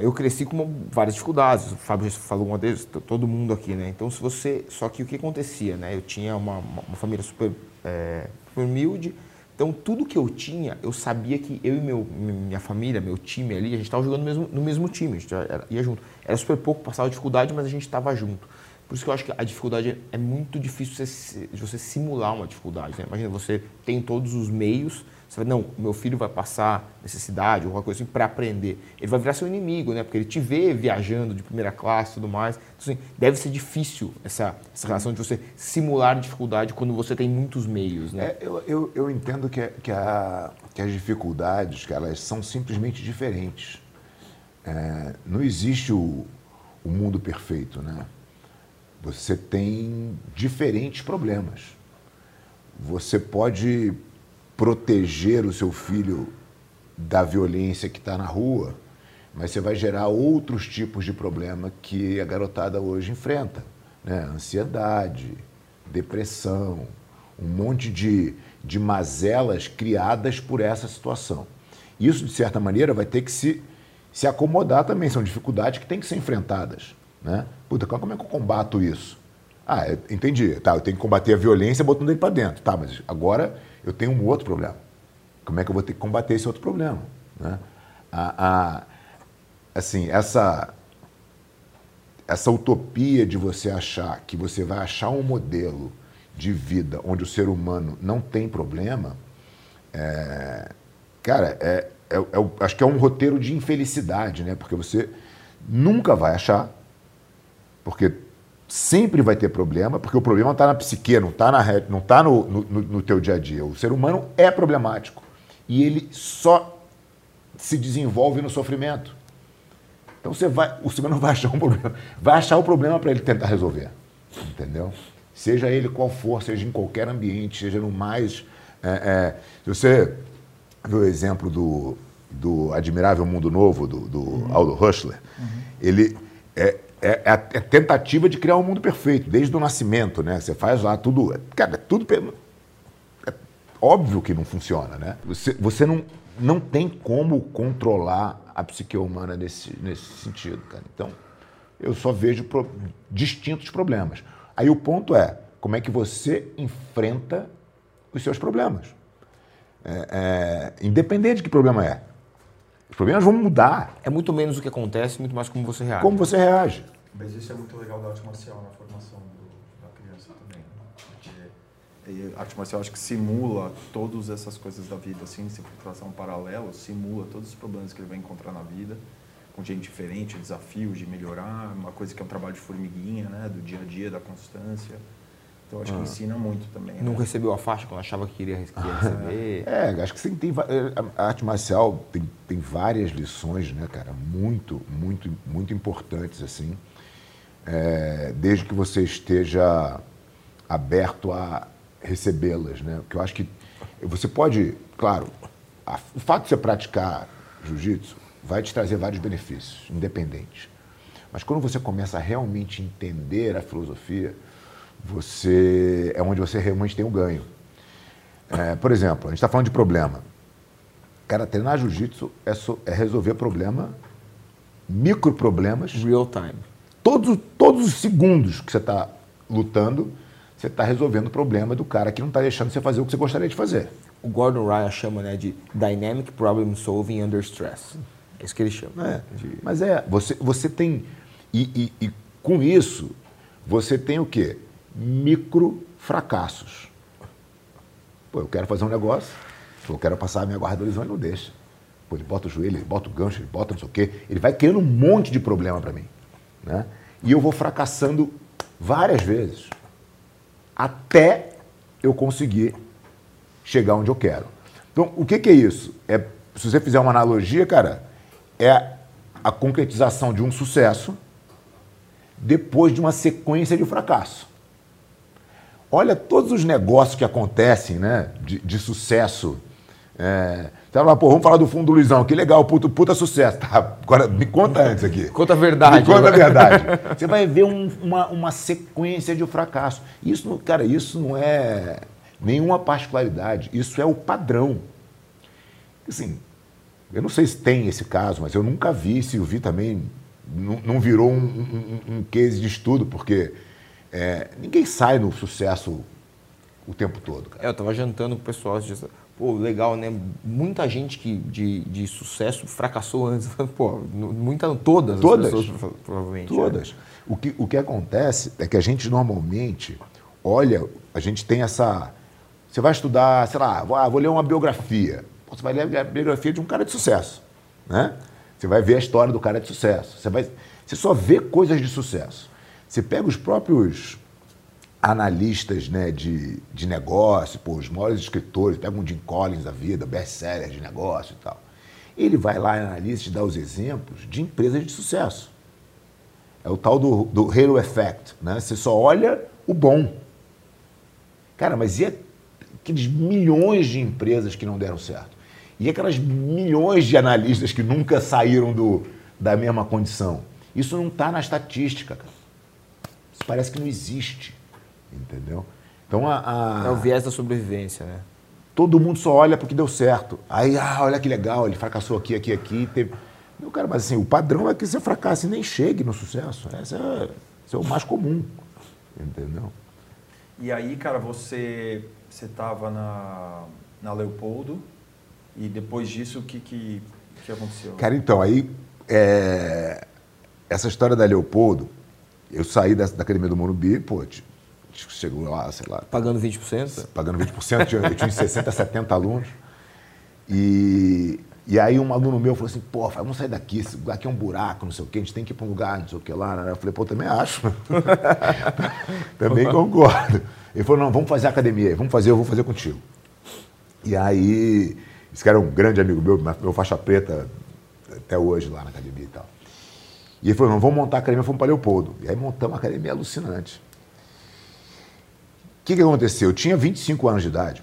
eu cresci com várias dificuldades, o Fábio já falou uma deles, todo mundo aqui, né? Então, se você. Só que o que acontecia, né? Eu tinha uma, uma família super, é, super humilde, então tudo que eu tinha, eu sabia que eu e meu, minha família, meu time ali, a gente estava jogando no mesmo, no mesmo time, a gente ia junto. Era super pouco, passava dificuldade, mas a gente estava junto. Por isso que eu acho que a dificuldade é muito difícil de você simular uma dificuldade. Né? Imagina, você tem todos os meios, você vai, não, meu filho vai passar necessidade alguma coisa assim para aprender. Ele vai virar seu inimigo, né? Porque ele te vê viajando de primeira classe e tudo mais. Então, assim, deve ser difícil essa, essa relação de você simular dificuldade quando você tem muitos meios, né? É, eu, eu, eu, entendo que, que, a, que as dificuldades, que elas são simplesmente diferentes. É, não existe o, o mundo perfeito, né? Você tem diferentes problemas. Você pode proteger o seu filho da violência que está na rua, mas você vai gerar outros tipos de problema que a garotada hoje enfrenta. Né? Ansiedade, depressão, um monte de, de mazelas criadas por essa situação. Isso, de certa maneira, vai ter que se, se acomodar também. São dificuldades que têm que ser enfrentadas. Né? Puta, como é que eu combato isso? Ah, entendi. Tá, eu tenho que combater a violência botando ele para dentro. Tá, mas agora eu tenho um outro problema. Como é que eu vou ter que combater esse outro problema? Né? A, a, assim, essa, essa utopia de você achar que você vai achar um modelo de vida onde o ser humano não tem problema, é, cara, é, é, é, acho que é um roteiro de infelicidade, né? Porque você nunca vai achar, porque sempre vai ter problema, porque o problema está na psique, não está não tá no, no, no teu dia a dia. O ser humano é problemático e ele só se desenvolve no sofrimento. Então você vai, o ser humano vai achar um problema, vai achar o problema para ele tentar resolver, entendeu? Seja ele qual for, seja em qualquer ambiente, seja no mais, é, é, se você viu o exemplo do, do Admirável Mundo Novo do, do uhum. Aldo Huxler, uhum. ele é, é, é, a, é, a, tentativa de criar um mundo perfeito, desde o nascimento, né? Você faz lá tudo. Cara, é tudo. É óbvio que não funciona, né? Você, você não, não tem como controlar a psique humana nesse, nesse sentido, cara. Então, eu só vejo pro, distintos problemas. Aí o ponto é como é que você enfrenta os seus problemas. É, é, independente de que problema é. Os problemas vão mudar. É muito menos o que acontece, muito mais como você reage. Como você reage. Mas isso é muito legal da arte marcial na formação do, da criança também. Né? Porque a arte marcial acho que simula todas essas coisas da vida, assim, se for traçar um paralelo, simula todos os problemas que ele vai encontrar na vida, com gente diferente, desafios de melhorar, uma coisa que é um trabalho de formiguinha, né, do dia a dia, da constância. Então acho ah. que ensina muito também. Não né? recebeu a faixa quando achava que iria, que iria receber. É, acho que sim, tem, a arte marcial tem, tem várias lições, né, cara, muito, muito, muito importantes, assim. É, desde que você esteja aberto a recebê-las, né? Porque eu acho que você pode, claro, a, o fato de você praticar jiu-jitsu vai te trazer vários benefícios, independentes. Mas quando você começa a realmente entender a filosofia, você é onde você realmente tem um ganho. É, por exemplo, a gente está falando de problema. Cara, treinar jiu-jitsu é, so, é, resolver problema, micro problemas. Real time. Todos, todos os segundos que você está lutando, você está resolvendo o problema do cara que não está deixando você fazer o que você gostaria de fazer. O Gordon Ryan chama né, de Dynamic Problem Solving Under Stress. É isso que ele chama. É, de... Mas é, você, você tem. E, e, e com isso, você tem o quê? micro fracassos. Pô, eu quero fazer um negócio, eu quero passar a minha guarda do horizonte, não deixa. Pô, ele bota o joelho, ele bota o gancho, ele bota não sei o quê. Ele vai criando um monte de problema para mim. Né? E eu vou fracassando várias vezes. Até eu conseguir chegar onde eu quero. Então, o que, que é isso? É, se você fizer uma analogia, cara, é a concretização de um sucesso depois de uma sequência de fracasso. Olha todos os negócios que acontecem né, de, de sucesso. É, você fala, pô, vamos falar do fundo do Luizão, que legal, puta, puta sucesso. Tá, agora me conta antes aqui. Conta a verdade. Me conta a verdade. Você vai ver um, uma, uma sequência de fracasso. Isso, cara, isso não é nenhuma particularidade, isso é o padrão. Assim, eu não sei se tem esse caso, mas eu nunca vi, se eu vi também, não, não virou um, um, um, case de estudo, porque é, ninguém sai no sucesso o tempo todo. Cara. É, eu estava jantando com o pessoal, disse, pô, legal, né? Muita gente que de, de sucesso fracassou antes. Pô, muita, todas, todas as pessoas, provavelmente. Todas. É. O, que, o que acontece é que a gente normalmente olha, a gente tem essa. Você vai estudar, sei lá, vou, ah, vou ler uma biografia. Você vai ler a biografia de um cara de sucesso. Né? Você vai ver a história do cara de sucesso. Você, vai, você só vê coisas de sucesso. Você pega os próprios analistas né, de, de negócio, pô, os maiores escritores, pega um Jim Collins da vida, best-seller de negócio e tal. Ele vai lá e analisa e dá os exemplos de empresas de sucesso. É o tal do, do halo effect, né? Você só olha o bom. Cara, mas e aqueles milhões de empresas que não deram certo? E aquelas milhões de analistas que nunca saíram do, da mesma condição? Isso não está na estatística, cara. Isso parece que não existe. Entendeu? Então a, a, É o viés da sobrevivência, né? Todo mundo só olha porque deu certo. Aí, ah, olha que legal, ele fracassou aqui, aqui, aqui. Teve... Meu cara, mas assim, o padrão é que você fracasse e nem chegue no sucesso. Esse é, esse é o mais comum. Entendeu? E aí, cara, você você estava na, na Leopoldo e depois disso o que, que, que aconteceu? Cara, então, aí é, essa história da Leopoldo, eu saí da, da Academia do Morumbi, pô, chegou lá, sei lá. Pagando 20%? Pagando 20%, eu tinha uns 60, 70 alunos. E, e aí um aluno meu falou assim, pô, vamos sair daqui, esse lugar aqui é um buraco, não sei o quê, a gente tem que ir para um lugar, não sei o que lá. Eu falei, pô, também acho. também concordo. Ele falou, não, vamos fazer academia, vamos fazer, eu vou fazer contigo. E aí, esse cara é um grande amigo meu, meu faixa preta até hoje lá na academia e tal. E ele falou, não, vamos montar a academia, fomos para Leopoldo. E aí montamos uma academia alucinante. O que, que aconteceu? Eu tinha 25 anos de idade,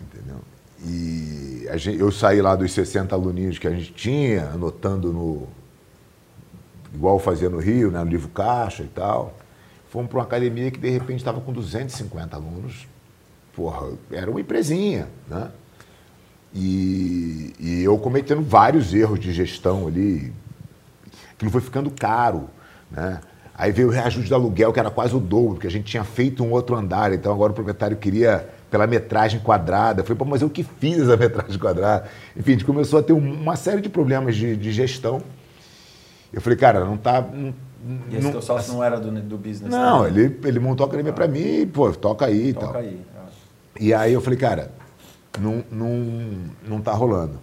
entendeu? E gente, eu saí lá dos 60 aluninhos que a gente tinha, anotando no. igual fazia no Rio, né, no livro caixa e tal. Fomos para uma academia que de repente estava com 250 alunos. Porra, era uma empresinha, né? E, e eu cometendo vários erros de gestão ali, que não foi ficando caro, né? Aí veio o reajuste do aluguel, que era quase o dobro, porque a gente tinha feito um outro andar, então agora o proprietário queria pela metragem quadrada. Eu falei, pô, mas eu que fiz a metragem quadrada. Enfim, a gente começou a ter uma série de problemas de, de gestão. Eu falei, cara, não tá. Não, e esse não, teu sócio não era do, do business? Não, ele, ele montou a academia ah. para mim, pô, toca aí e tal. Aí. Ah. E aí eu falei, cara, não, não, não tá rolando.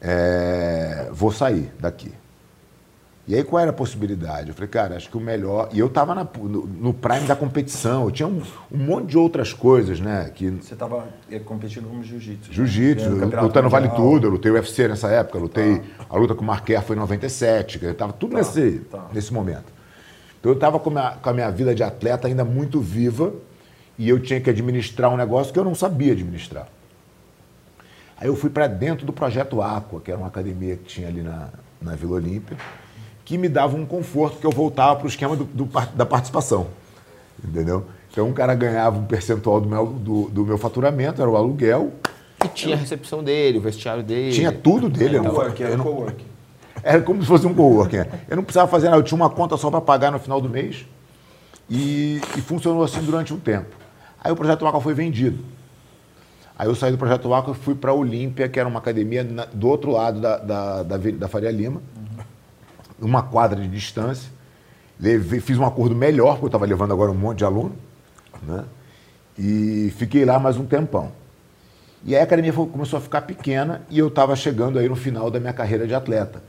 É, vou sair daqui. E aí qual era a possibilidade? Eu falei, cara, acho que o melhor. E eu estava no, no, prime da competição, eu tinha um, um, monte de outras coisas, né? Que... Você estava eh, competindo como jiu-jitsu. Né? Jiu-jitsu, né? lutando Vale Tudo, eu lutei UFC nessa época, lutei. Tá. A luta com o Marquer foi em 97, eu estava tudo tá. Nesse, tá. nesse momento. Então eu estava com, com a minha vida de atleta ainda muito viva e eu tinha que administrar um negócio que eu não sabia administrar. Aí eu fui para dentro do projeto Aqua, que era uma academia que tinha ali na, na Vila Olímpia que me dava um conforto, que eu voltava para o esquema do, do, da participação. Entendeu? Então, o cara ganhava um percentual do meu, do, do meu faturamento, era o aluguel. E tinha a recepção dele, o vestiário dele. Tinha tudo dele. Era, não, era, não, era como se fosse um coworking. Eu não precisava fazer nada, eu tinha uma conta só para pagar no final do mês. E, e, funcionou assim durante um tempo. Aí o Projeto Waca foi vendido. Aí eu saí do Projeto Waca e fui para a Olímpia, que era uma academia na, do outro lado da, da, da, da Faria Lima uma quadra de distância. Levei, fiz um acordo melhor, porque eu estava levando agora um monte de aluno. né? E fiquei lá mais um tempão. E aí a academia começou a ficar pequena e eu estava chegando aí no final da minha carreira de atleta.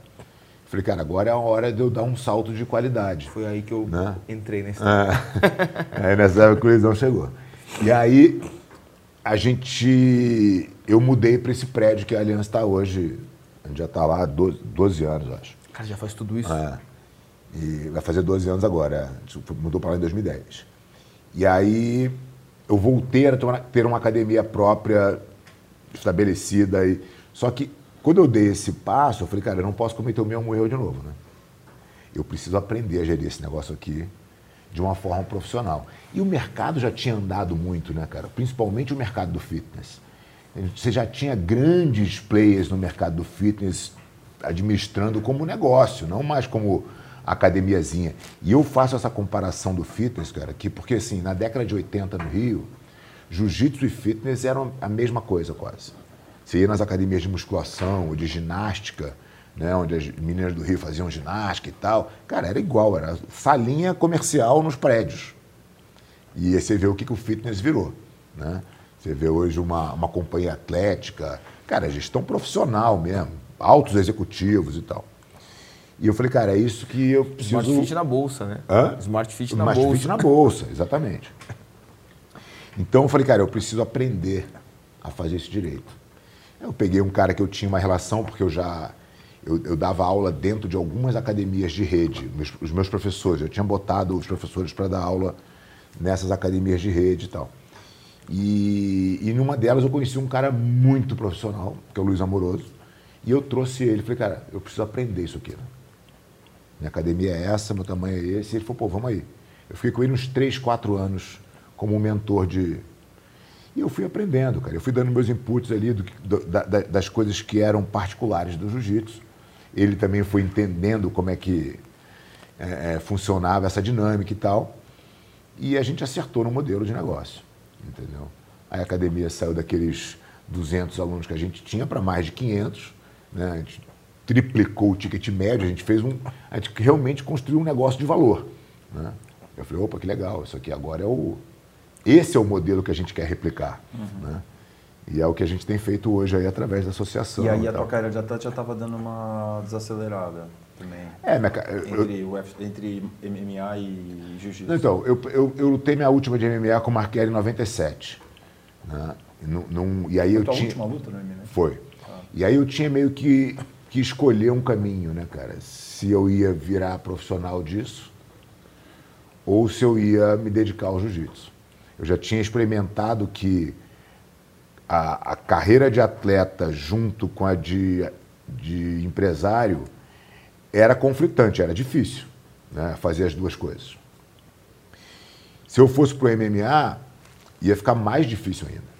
Falei, cara, agora é a hora de eu dar um salto de qualidade. Foi aí que eu né? entrei nessa. É. aí nessa época o Luizão chegou. E aí a gente. Eu mudei para esse prédio que a Aliança está hoje. A gente já está lá há 12, 12 anos, acho. Cara, já faz tudo isso? É. E vai fazer 12 anos agora. Gente mudou para lá em 2010. E aí eu voltei a ter uma academia própria estabelecida. E... Só que quando eu dei esse passo, eu falei, cara, eu não posso cometer o mesmo erro de novo, né? Eu preciso aprender a gerir esse negócio aqui de uma forma profissional. E o mercado já tinha andado muito, né, cara? Principalmente o mercado do fitness. Você já tinha grandes players no mercado do fitness administrando como negócio, não mais como academiazinha. E eu faço essa comparação do fitness, cara, aqui, porque assim, na década de 80 no Rio, jiu-jitsu e fitness eram a mesma coisa quase. Você ia nas academias de musculação ou de ginástica, né, onde as meninas do Rio faziam ginástica e tal. Cara, era igual, era salinha comercial nos prédios. E aí você vê o que, que o fitness virou. Né? Você vê hoje uma, uma companhia atlética, cara, gestão profissional mesmo, altos executivos e tal. E eu falei, cara, é isso que eu preciso... Smart Fit na bolsa, né? Hã? Smart Fit na Smart bolsa. Fit na bolsa, exatamente. Então eu falei, cara, eu preciso aprender a fazer isso direito. Eu peguei um cara que eu tinha uma relação, porque eu já... Eu, eu dava aula dentro de algumas academias de rede, meus, os meus professores. Eu tinha botado os professores para dar aula nessas academias de rede e tal. E, e numa delas eu conheci um cara muito profissional, que é o Luiz Amoroso, e eu trouxe ele. Falei, cara, eu preciso aprender isso aqui. Né? Minha academia é essa, meu tamanho é esse. E ele falou, pô, vamos aí. Eu fiquei com ele uns 3, 4 anos como mentor de. E eu fui aprendendo, cara. Eu fui dando meus inputs ali do, do, da, das coisas que eram particulares do jiu-jitsu. Ele também foi entendendo como é que é, é, funcionava essa dinâmica e tal. E a gente acertou no modelo de negócio, entendeu? a academia saiu daqueles 200 alunos que a gente tinha para mais de 500, né? A gente triplicou o ticket médio, a gente fez um, a gente realmente construiu um negócio de valor, né? Eu falei, opa, que legal, isso aqui agora é o, esse é o modelo que a gente quer replicar, uhum. né? E é o que a gente tem feito hoje aí através da associação. E aí e a tua carreira de atleta já estava dando uma desacelerada também. É, minha, entre, eu, entre MMA e jiu-jitsu. Então, eu, eu, eu lutei minha última de MMA com o Marquelli em 97. Né? Num, num, e aí Foi eu tua tinha... última luta no MMA? Foi. E aí eu tinha meio que, que escolher um caminho, né, cara? Se eu ia virar profissional disso ou se eu ia me dedicar ao jiu-jitsu. Eu já tinha experimentado que a, a carreira de atleta junto com a de, de empresário era conflitante, era difícil né, fazer as duas coisas. Se eu fosse para o MMA, ia ficar mais difícil ainda.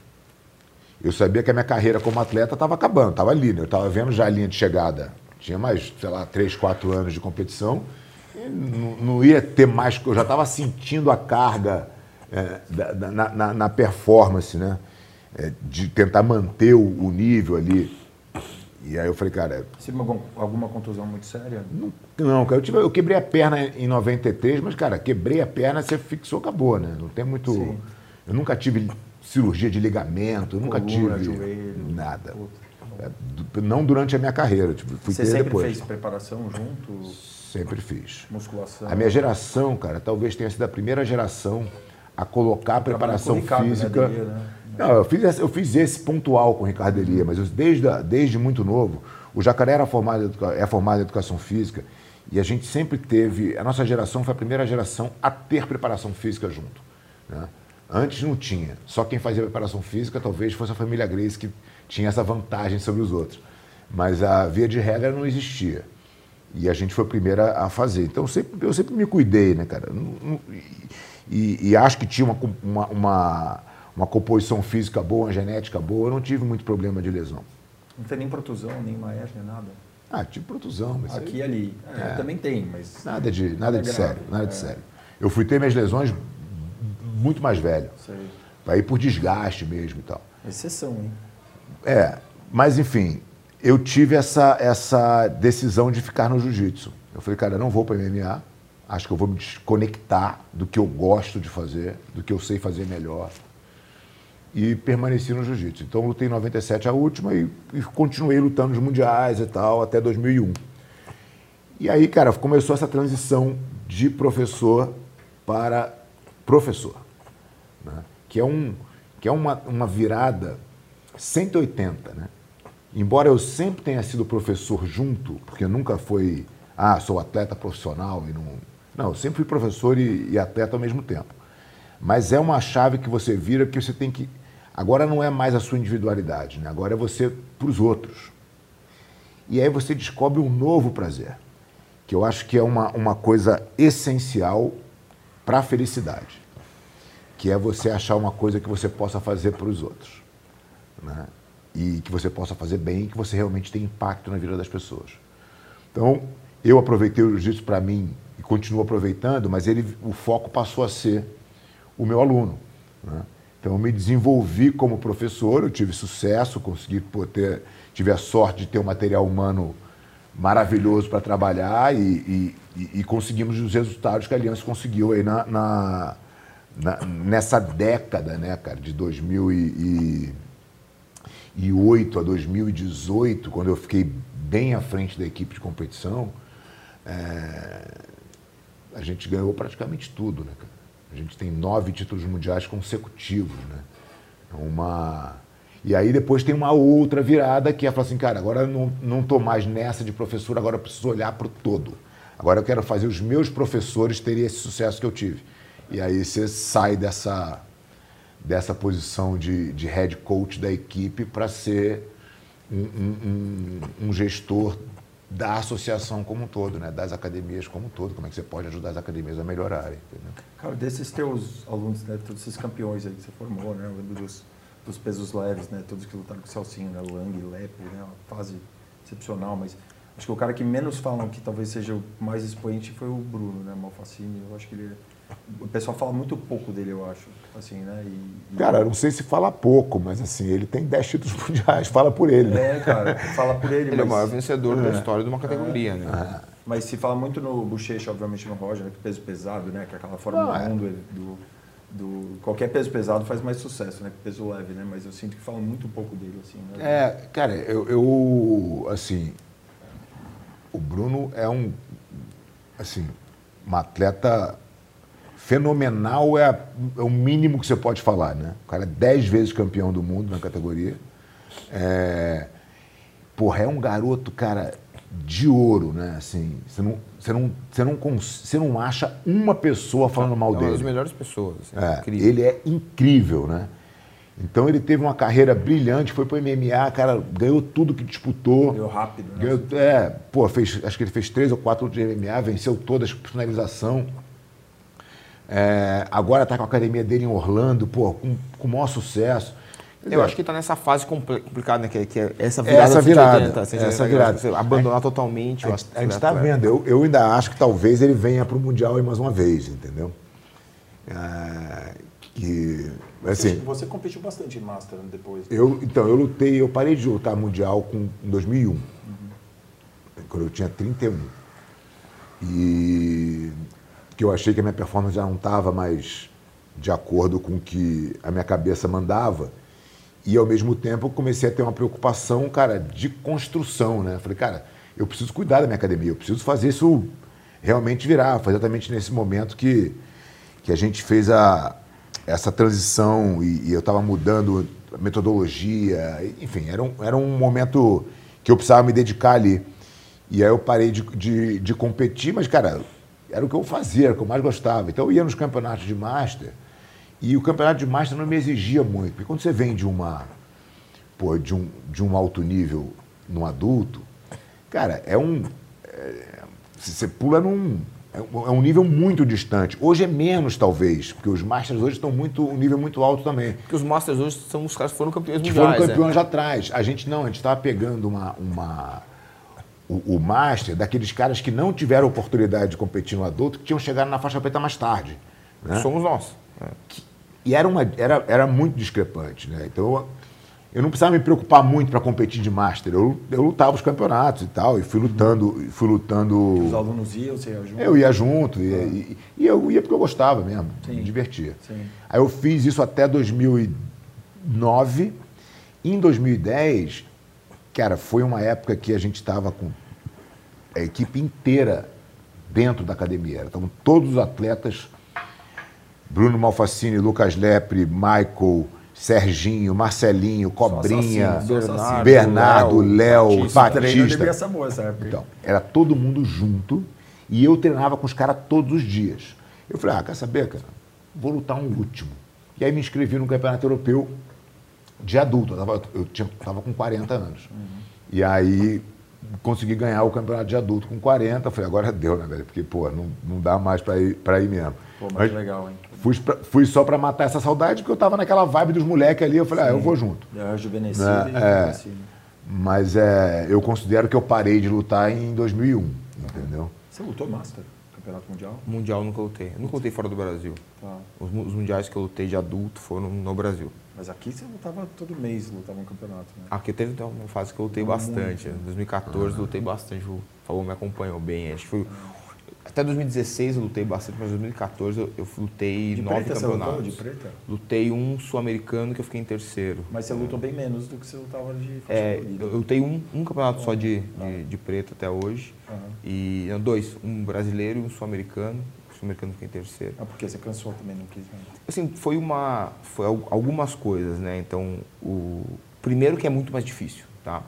Eu sabia que a minha carreira como atleta estava acabando, estava ali, né? eu estava vendo já a linha de chegada. Tinha mais, sei lá, três, quatro anos de competição. Não, não, ia ter mais, eu já estava sentindo a carga é, da, na, na, na, performance, né? É, de tentar manter o, o nível ali. E aí eu falei, cara. Você teve algum, alguma contusão muito séria? Não, não cara. Eu, tive, eu quebrei a perna em 93, mas, cara, quebrei a perna, você fixou, acabou, né? Não tem muito. Sim. Eu nunca tive cirurgia de ligamento, nunca tive joelho, nada. É, não durante a minha carreira, tipo, fui você ter sempre depois. fez preparação junto? Sempre fiz. Musculação? A minha geração, cara, talvez tenha sido a primeira geração a colocar a preparação né, física. Né, né? Não, eu fiz, eu fiz esse pontual com o Ricardo Elia, mas eu, desde, desde muito novo, o Jacaré era formado, é formado em educação física e a gente sempre teve. A nossa geração foi a primeira geração a ter preparação física junto. Né? Antes não tinha. Só quem fazia preparação física talvez fosse a família Grace que tinha essa vantagem sobre os outros. Mas a via de regra não existia. E a gente foi a primeira a fazer. Então eu sempre, eu sempre me cuidei, né, cara? E, e acho que tinha uma, uma, uma uma composição física boa, uma genética boa, eu não tive muito problema de lesão. Não tem nem protusão, nem maés, nem nada? Ah, tive protusão. Mas Aqui e ali. É, é, também tem, mas... Nada de, nada de sério, nada é. de sério. Eu fui ter minhas lesões muito mais velho. Para ir por desgaste mesmo e tal. Exceção, hein? É, mas enfim, eu tive essa, essa decisão de ficar no jiu-jitsu. Eu falei, cara, eu não vou para MMA, Acho que eu vou me desconectar do que eu gosto de fazer, do que eu sei fazer melhor. E permaneci no jiu-jitsu. Então, lutei em 97 a última e, e continuei lutando nos mundiais e tal até 2001. E aí, cara, começou essa transição de professor para professor, né? que é, um, que é uma, uma virada 180, né? Embora eu sempre tenha sido professor junto, porque nunca foi, ah, sou atleta profissional e não. Não, eu sempre fui professor e, e atleta ao mesmo tempo. Mas é uma chave que você vira que você tem que. Agora não é mais a sua individualidade, né? agora é você para os outros. E aí você descobre um novo prazer, que eu acho que é uma, uma coisa essencial para a felicidade, que é você achar uma coisa que você possa fazer para os outros. Né? E que você possa fazer bem que você realmente tenha impacto na vida das pessoas. Então, eu aproveitei o jiu-jitsu para mim e continuo aproveitando, mas ele, o foco passou a ser o meu aluno. Né? Então, eu me desenvolvi como professor, eu tive sucesso, consegui ter, tive a sorte de ter um material humano maravilhoso para trabalhar e, e, e, conseguimos os resultados que a Aliança conseguiu aí na, na, na nessa década, né, cara, de 2008 a 2018, quando eu fiquei bem à frente da equipe de competição, é, a gente ganhou praticamente tudo, né, cara? A gente tem nove títulos mundiais consecutivos, né? É uma e aí depois tem uma outra virada que é falar assim, cara, agora não, não tô mais nessa de professor, agora preciso olhar para o todo. Agora eu quero fazer os meus professores terem esse sucesso que eu tive. E aí você sai dessa, dessa posição de, de head coach da equipe para ser um, um, um, um, gestor da associação como um todo, né? das academias como um todo. Como é que você pode ajudar as academias a melhorarem. Entendeu? Cara, desses teus alunos, né? todos esses campeões aí que você formou, né? eu lembro dos dos pesos leves, né? Todos que lutaram com o Celcinho, né? Lang, Lepe, né? Uma fase excepcional, mas acho que o cara que menos falam que talvez seja o mais expoente foi o Bruno, né? Malfacini. Eu acho que ele o pessoal fala muito pouco dele, eu acho, assim, né? E, Cara, não sei se fala pouco, mas assim, ele tem 10 títulos mundiais, fala por ele, né? É, cara, fala por ele. ele mas... é o maior vencedor é. da história de uma categoria, é. né? É. Mas se fala muito no Bochecha, obviamente no Roger, né? Que peso pesado, né? Que é aquela Fórmula 1 do, do do qualquer peso pesado faz mais sucesso, né? Peso leve, né? Mas eu sinto que fala muito pouco dele, assim. Né? É, cara, eu, eu, assim, o Bruno é um, assim, um atleta fenomenal é, é o mínimo que você pode falar, né? O cara é dez vezes campeão do mundo na categoria. É, porra, é um garoto, cara, de ouro, né? Assim, você não, você não, você não, você não acha uma pessoa falando mal é dele. É uma das melhores pessoas. Assim, é, incrível. Ele é incrível, né? Então ele teve uma carreira brilhante, foi para o MMA, cara, ganhou tudo que disputou. Ganhou rápido, né? Ganhou, é, pô, fez, acho que ele fez três ou quatro de MMA, venceu todas por finalização. É, agora está com a academia dele em Orlando, pô, com, com o maior sucesso. Eu acho que está nessa fase complicada, né? Que, é, que é essa virada. Essa virada. 180, assim, essa virada. Você abandonar totalmente. A, a, a gente está vendo. Eu, eu ainda acho que talvez ele venha para o Mundial mais uma vez, entendeu? É, que, assim, você, competiu bastante em Master depois. Eu, então, eu lutei, eu parei de lutar Mundial com, em 2001, uhum. quando eu tinha 31. E que eu achei que a minha performance já não estava mais de acordo com o que a minha cabeça mandava. E ao mesmo tempo comecei a ter uma preocupação, cara, de construção, né? Falei, cara, eu preciso cuidar da minha academia, eu preciso fazer isso realmente virar. Foi exatamente nesse momento que, que a gente fez a, essa transição e, e eu estava mudando a metodologia, enfim, era um, era um momento que eu precisava me dedicar ali. E aí eu parei de, de, de competir, mas, cara, era o que eu fazia, era o que eu mais gostava. Então eu ia nos campeonatos de Master e o campeonato de Master não me exigia muito, porque quando você vem de uma pô, de um, de um alto nível no adulto, cara, é um. É, você pula num. É, é um nível muito distante. Hoje é menos, talvez, porque os Masters hoje estão muito um nível muito alto também. Porque os Masters hoje são os caras que foram campeões que mundiais. foram campeões é. atrás. A gente não, a gente estava pegando uma, uma o, o, Master daqueles caras que não tiveram oportunidade de competir no adulto, que tinham chegado na faixa preta mais tarde. Né? Somos nós. É. e era, uma, era, era muito discrepante. Né? Então, eu não precisava me preocupar muito para competir de master. Eu, eu lutava os campeonatos e tal, e fui lutando, fui lutando. Os alunos iam, você ia junto? Eu ia junto, e, e, e eu ia porque eu gostava mesmo, Sim. me divertia. Sim. Aí eu fiz isso até 2009. Em 2010, cara, foi uma época que a gente estava com a equipe inteira dentro da academia. Estavam todos os atletas, Bruno Malfacini, Lucas Lepre, Michael, Serginho, Marcelinho, Cobrinha, Bernardo, Bernardo, Léo, Batista. Batista. Moça, então, era todo mundo junto e eu treinava com os caras todos os dias. Eu falei, ah, quer saber, cara? Vou lutar um último. E aí me inscrevi no Campeonato Europeu de adulto. Eu tava, eu tinha, tava com 40 anos. Uhum. E aí consegui ganhar o campeonato de adulto com 40. Falei, agora deu, né, velho? Porque, pô, não, não dá mais para ir, pra ir mesmo. Pô, mas, mas legal, hein? Fui, pra, fui só para matar essa saudade, porque eu tava naquela vibe dos moleques ali. Eu falei, Sim. ah, eu vou junto. É, rejuvenescido né? é, Mas é, eu considero que eu parei de lutar em 2001, entendeu? Você lutou Master? Campeonato Mundial? Mundial nunca lutei. Eu nunca lutei fora do Brasil. Tá. Os, os, mundiais que eu lutei de adulto foram no Brasil. Mas aqui você lutava todo mês, lutava um campeonato, né? Aqui teve uma fase que eu lutei bastante. Em 2014 ah. lutei bastante. O Favor me acompanhou bem. Acho que foi até 2016 eu lutei bastante, mas em 2014 eu, eu lutei de nove preta, campeonatos. Você lutou de preta? Lutei um sul-americano que eu fiquei em terceiro. Mas você lutou bem menos do que você lutava de faixa é, eu, eu lutei um, um campeonato só de, de, de, preta até hoje. Uhum. E não, dois, um brasileiro e um sul-americano. O sul-americano fiquei em terceiro. Ah, porque você cansou também, não quis. Né? Assim, foi uma, foi algumas coisas, né? Então, o primeiro que é muito mais difícil, tá?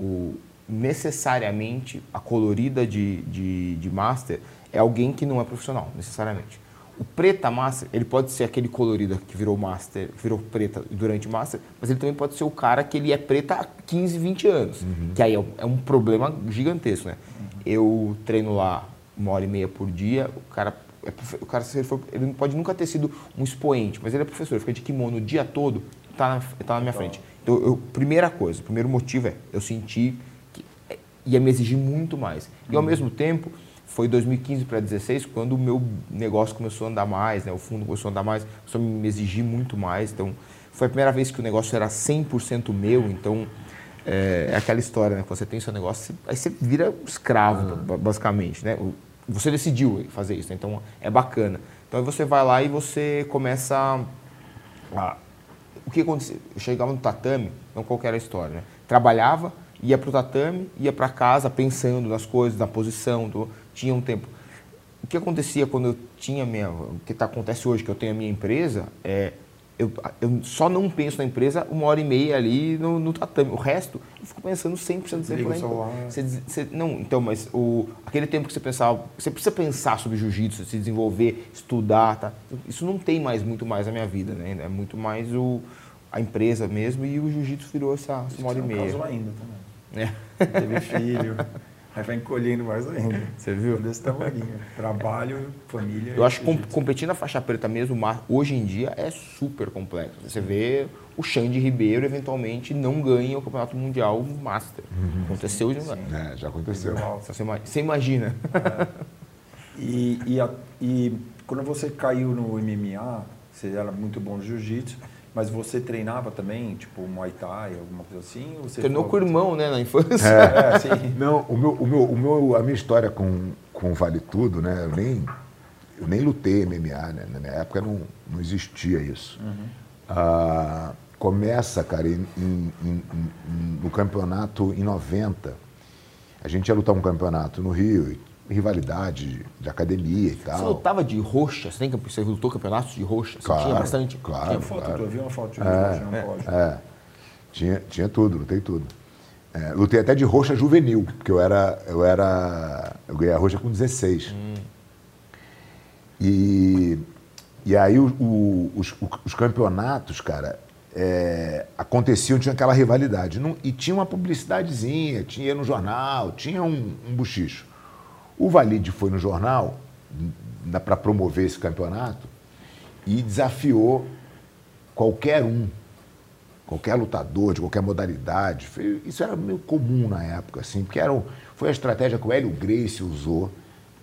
O necessariamente a colorida de, de, de master é alguém que não é profissional, necessariamente. O preta master, ele pode ser aquele colorido que virou master, que virou preta durante master, mas ele também pode ser o cara que ele é preta há 15, 20 anos, uhum. que aí é, é um problema gigantesco, né? Uhum. Eu treino lá uma hora e meia por dia, o cara, é, o cara se ele, for, ele pode nunca ter sido um expoente, mas ele é professor, ele fica de kimono o dia todo, tá na, tá na minha frente. Então, eu, primeira coisa, o primeiro motivo é, eu senti que ia me exigir muito mais. E ao uhum. mesmo tempo, foi 2015 para 2016 quando o meu negócio começou a andar mais, né? o fundo começou a andar mais, começou a me exigir muito mais. Então, foi a primeira vez que o negócio era 100% meu. Então, é, é, aquela história, né? Quando você tem seu negócio, aí você vira escravo, uhum. basicamente, né? Você decidiu fazer isso, né? então é bacana. Então, aí você vai lá e você começa a... O que aconteceu? Eu chegava no tatame, não qual era a história, né? Trabalhava, ia para o tatame, ia para casa pensando nas coisas, na posição, do tinha um tempo. O que acontecia quando eu tinha minha. O que tá, acontece hoje, que eu tenho a minha empresa, é. Eu, eu só não penso na empresa uma hora e meia ali no, no tatame. O resto, eu fico pensando 100% do tempo lá. Você, você, não, então, mas o, aquele tempo que você pensava, você precisa pensar sobre jiu-jitsu, se desenvolver, estudar, tá? Isso não tem mais muito mais na minha vida, né? É muito mais o, a empresa mesmo e o jiu-jitsu virou essa, essa uma hora e meia. Casou ainda também. É. Teve filho. Aí vai encolhendo mais ainda. Você viu? Desse tamanho. Trabalho, família. Eu acho que competir na faixa preta mesmo, hoje em dia, é super complexo. Você vê o Xande Ribeiro, eventualmente, não ganha o Campeonato Mundial Master. Uhum. Aconteceu sim, sim. É, já aconteceu. Você imagina. É. E, e, a, e quando você caiu no MMA, você era muito bom no jiu-jitsu, mas você treinava também, tipo Muay Thai, alguma coisa assim? Ou você Treinou com o irmão, né, na infância? É, é sim. Não, o meu, o meu, o meu, a minha história com, com Vale Tudo, né, eu nem, eu nem lutei MMA, né, na minha época não, não existia isso. Uhum. Ah, começa, cara, em, em, em, no campeonato em 90. A gente ia lutar um campeonato no Rio, rivalidade de academia e tal. Você lutava de roxa? Você, tem, você lutou campeonatos de roxa? Você claro, tinha bastante? Claro. Tinha foto, claro. eu vi uma foto de é, roxa é, é, tinha, tinha tudo, lutei tudo. É, lutei até de roxa juvenil, porque eu era. Eu era. Eu ganhei a roxa com 16. Hum. E, e aí o, o, os, os, campeonatos, cara, é, aconteciam, tinha aquela rivalidade. Não, e tinha uma publicidadezinha, tinha no jornal, tinha um, um buchicho. O Valide foi no jornal para promover esse campeonato e desafiou qualquer um, qualquer lutador de qualquer modalidade. Isso era meio comum na época, assim, porque era, foi a estratégia que o Hélio Gracie usou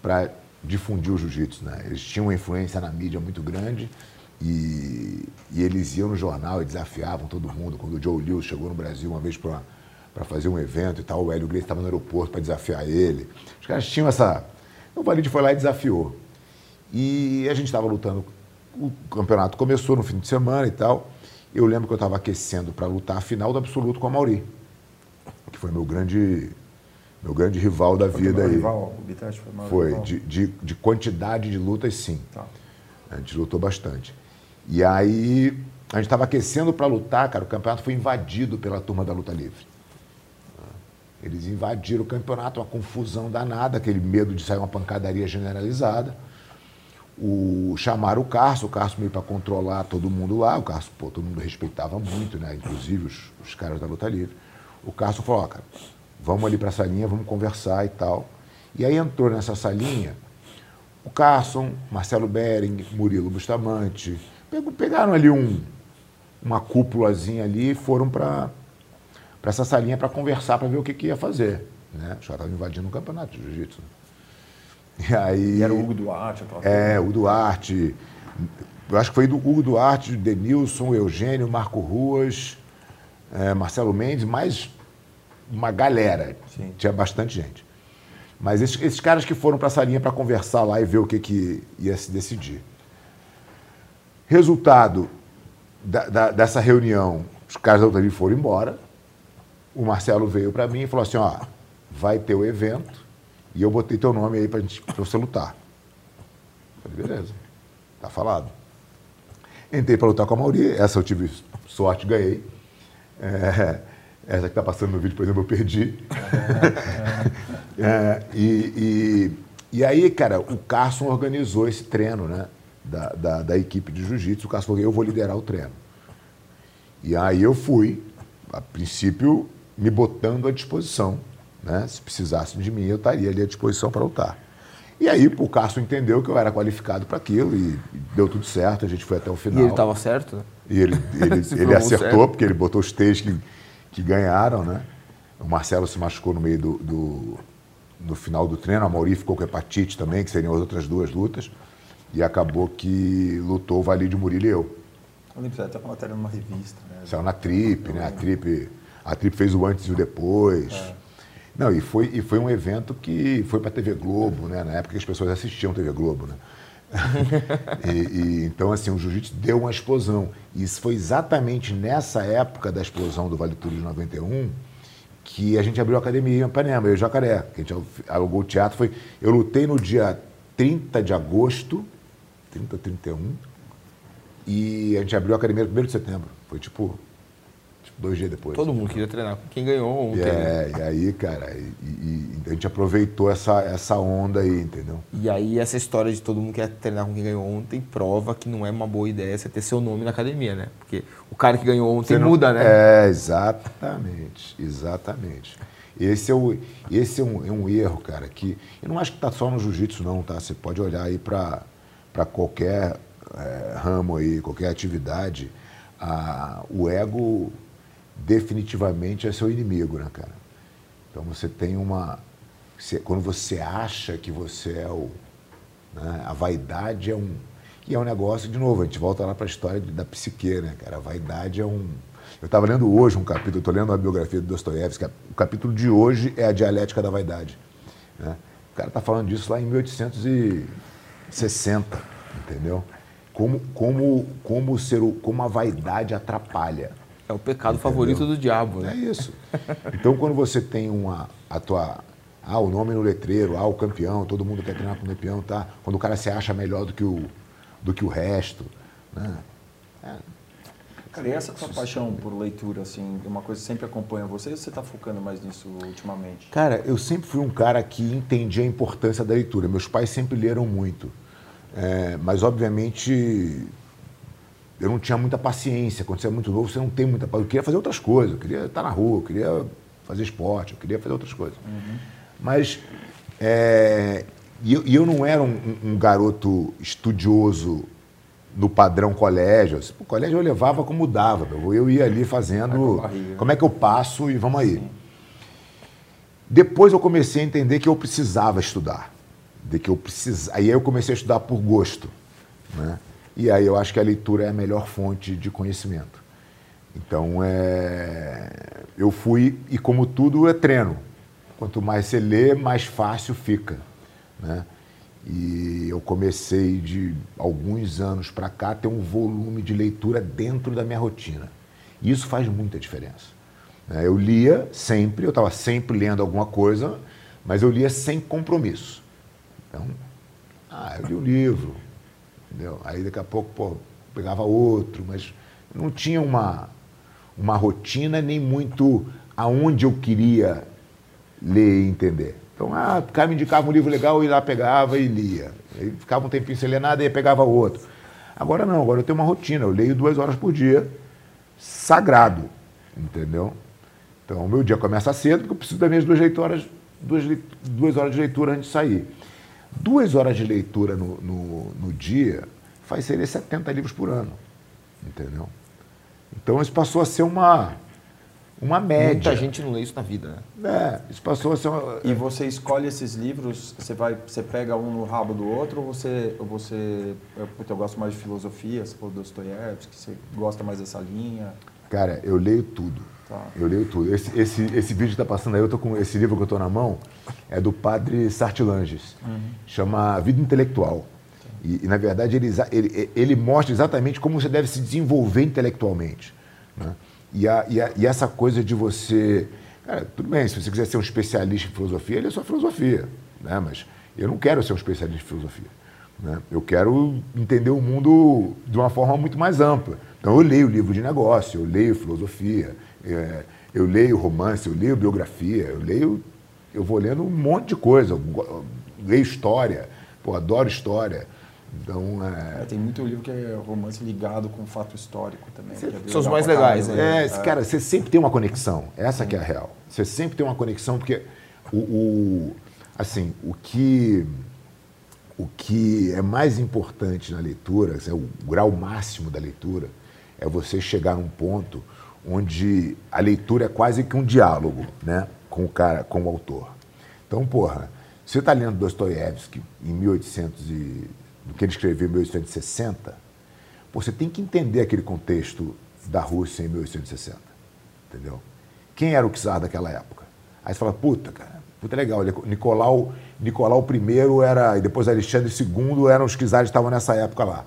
para difundir o jiu-jitsu. Né? Eles tinham uma influência na mídia muito grande E, e eles iam no jornal e desafiavam todo mundo. Quando o Joe Lewis chegou no Brasil uma vez para fazer um evento e tal, o Hélio Gracie estava no aeroporto para desafiar ele. Os caras tinham essa. O Valide foi lá e desafiou. E a gente estava lutando. O campeonato começou no fim de semana e tal. Eu lembro que eu estava aquecendo para lutar a final do absoluto com a Mauri, que foi meu grande, meu grande rival da Foi vida aí. rival? O Bittencourt foi maior Foi, rival? de, de, de quantidade de lutas, sim. Tá. A gente lutou bastante. E aí, a gente estava aquecendo para lutar, cara, o campeonato foi invadido pela turma da luta livre. Eles invadiram o campeonato, uma confusão danada, aquele medo de sair uma pancadaria generalizada. O, chamaram o Carso, o Carso meio para controlar todo mundo lá, o Carso, pô, todo mundo respeitava muito, né? Inclusive os, os caras da luta livre. O Carso falou, ó, cara, vamos ali para a salinha, vamos conversar e tal. E aí entrou nessa salinha o Carson, Marcelo Bering, Murilo Bustamante. Pegaram ali um, uma cúpulazinha ali e foram para essa salinha para conversar, para ver o que, que ia fazer. Né? Os caras estavam invadindo o campeonato de jiu-jitsu. E aí. E era o Hugo Duarte, aquela É, o Duarte. Eu acho que foi do Hugo Duarte, Denilson, Eugênio, Marco Ruas, é, Marcelo Mendes, mais uma galera. Sim. Tinha bastante gente. Mas esses, esses caras que foram para essa linha para conversar lá e ver o que, que ia se decidir. Resultado da- da- dessa reunião, os caras da livre foram embora. O Marcelo veio para mim e falou assim: ó, vai ter o evento e eu botei teu nome aí para você lutar. Falei, beleza, tá falado. Entrei para lutar com a Mauri, essa eu tive sorte, ganhei. É, essa que está passando no vídeo, por exemplo, eu perdi. É, e, e, e aí, cara, o Carson organizou esse treino, né? Da, da, da equipe de jiu-jitsu. O Carson falou, eu vou liderar o treino. E aí eu fui, a princípio, me botando à disposição. Né? Se precisassem de mim, eu estaria ali à disposição para lutar. E aí o Carson entendeu que eu era qualificado para aquilo e, e deu tudo certo, a gente foi até o E final. ele estava certo, né? E ele, ele, ele acertou, certo. porque ele botou os três que, que ganharam, né? O Marcelo se machucou no meio do, do, do final do treino, a Mauri ficou com hepatite também, que seriam as outras duas lutas. E acabou que lutou o Valide Murilo e eu. Eu lembro até uma matéria numa revista, né? Saiu na Trip, né? A Trip, a Trip fez o antes e o depois. Não, e foi, e foi um evento que foi para a TV Globo, né? Na época as pessoas assistiam TV Globo, né? e, e, então, assim, o jiu-jitsu deu uma explosão. E isso foi exatamente nessa época da explosão do Vale Tudo de 91 que a gente abriu a academia em Ipanema, eu e o Jacaré. Que a gente alugou o teatro. Foi, eu lutei no dia 30 de agosto, 30, 31, e a gente abriu a academia no 1 de setembro. Foi tipo, tipo dois dias depois. Todo mundo queria treinar com quem ganhou ontem. né? É, e aí, cara, e, e- a gente aproveitou essa, essa onda aí, entendeu? E aí essa história de todo mundo quer treinar com quem ganhou ontem prova que não é uma boa ideia você ter seu nome na academia, né? Porque o cara que ganhou ontem não- muda, né? É, exatamente, exatamente. Esse é, o, esse é, um, é um erro, cara, que eu não acho que está só no jiu-jitsu, não, tá? Você pode olhar aí para qualquer é, ramo aí, qualquer atividade. A, o ego definitivamente é seu inimigo, né, cara? Então você tem uma. quando você acha que você é o. né, a vaidade é um. E é um negócio, de novo, a gente volta lá para a história da psique, né, cara? A vaidade é um. Eu estava lendo hoje um capítulo, estou lendo a biografia do Dostoiévski, o capítulo de hoje é a dialética da vaidade. né? O cara está falando disso lá em 1860, entendeu? Como, como, como, ser, como a vaidade atrapalha. É o pecado Entendeu? favorito do diabo, É né? isso. Então, quando você tem uma, a tua, ah, o nome no letreiro, ah, o campeão, todo mundo quer treinar com o campeão, tá? Quando o cara se acha melhor do que o, do que o resto, né? Cara, e essa tua paixão por leitura, assim, é uma coisa que sempre acompanha você ou você está focando mais nisso ultimamente? Cara, eu sempre fui um cara que entendia a importância da leitura. Meus pais sempre leram muito. É, mas, obviamente, eu não tinha muita paciência. Quando você é muito novo, você não tem muita paciência. Eu queria fazer outras coisas. Eu queria estar na rua, eu queria fazer esporte, eu queria fazer outras coisas. Mas, é, e eu, eu não era um, um- garoto estudioso no padrão colégio. Assim, O colégio eu levava como dava. Eu ia ali fazendo. Como é que eu passo e vamos aí. Depois eu comecei a entender que eu precisava estudar. De que eu precis... Aí eu comecei a estudar por gosto. Né? E aí eu acho que a leitura é a melhor fonte de conhecimento. Então, é, eu fui, e como tudo é treino. Quanto mais você lê, mais fácil fica. Né? E eu comecei de alguns anos para cá ter um volume de leitura dentro da minha rotina. E isso faz muita diferença. Né? Eu lia sempre, eu estava sempre lendo alguma coisa, mas eu lia sem compromisso. Então, ah, eu li um livro, entendeu? Aí daqui a pouco, pô, pegava outro, mas não tinha uma, uma rotina nem muito aonde eu queria ler e entender. Então, ah, o cara me indicava um livro legal, eu ia lá, pegava e lia. Aí ficava um tempinho sem ler nada e pegava outro. Agora não, agora eu tenho uma rotina, eu leio duas horas por dia, sagrado, entendeu? Então, o meu dia começa cedo, porque eu preciso das minhas duas, duas, duas horas de leitura antes de sair. Duas horas de leitura no, no, no dia faz ser 70 livros por ano, entendeu? Então, isso passou a ser uma uma média. Muita gente não lê isso na vida, né? É, isso passou a ser uma... E você escolhe esses livros, você vai, você pega um no rabo do outro, ou você, ou você eu, eu gosto mais de filosofia, você falou Dostoiévski, você gosta mais dessa linha? Cara, eu leio tudo. Tá. Eu leio tudo. Esse, esse, esse vídeo que está passando aí, eu tô com esse livro que eu estou na mão, é do padre Sartilanges, uhum. chama Vida Intelectual. E, e, na verdade, ele, ele, ele mostra exatamente como você deve se desenvolver intelectualmente. Né? E, a, e, a, e, essa coisa de você. Cara, tudo bem, se você quiser ser um especialista em filosofia, ele é só filosofia. Né? Mas eu não quero ser um especialista em filosofia. Né? Eu quero entender o mundo de uma forma muito mais ampla. Então, eu leio livro de negócio, eu leio filosofia, é, eu leio romance, eu leio biografia, eu leio. Eu vou lendo um monte de coisa. Eu leio história, pô, adoro história. Então, é... É, tem muito livro que é romance ligado com fato histórico também. É São os mais legais, né? É, cara, você sempre tem uma conexão. Essa que é a real. Você sempre tem uma conexão, porque o, o, assim, o que, o que é mais importante na leitura, assim, o grau máximo da leitura, é você chegar num ponto onde a leitura é quase que um diálogo né, com o cara, com o autor. Então, porra, você está lendo Dostoiévski em 1800 e do que ele escreveu em 1860, você tem que entender aquele contexto da Rússia em 1860. Entendeu? Quem era o czar daquela época? Aí você fala, puta, cara, puta legal. Nicolau, Nicolau I era, e depois Alexandre II eram os czares que estavam nessa época lá.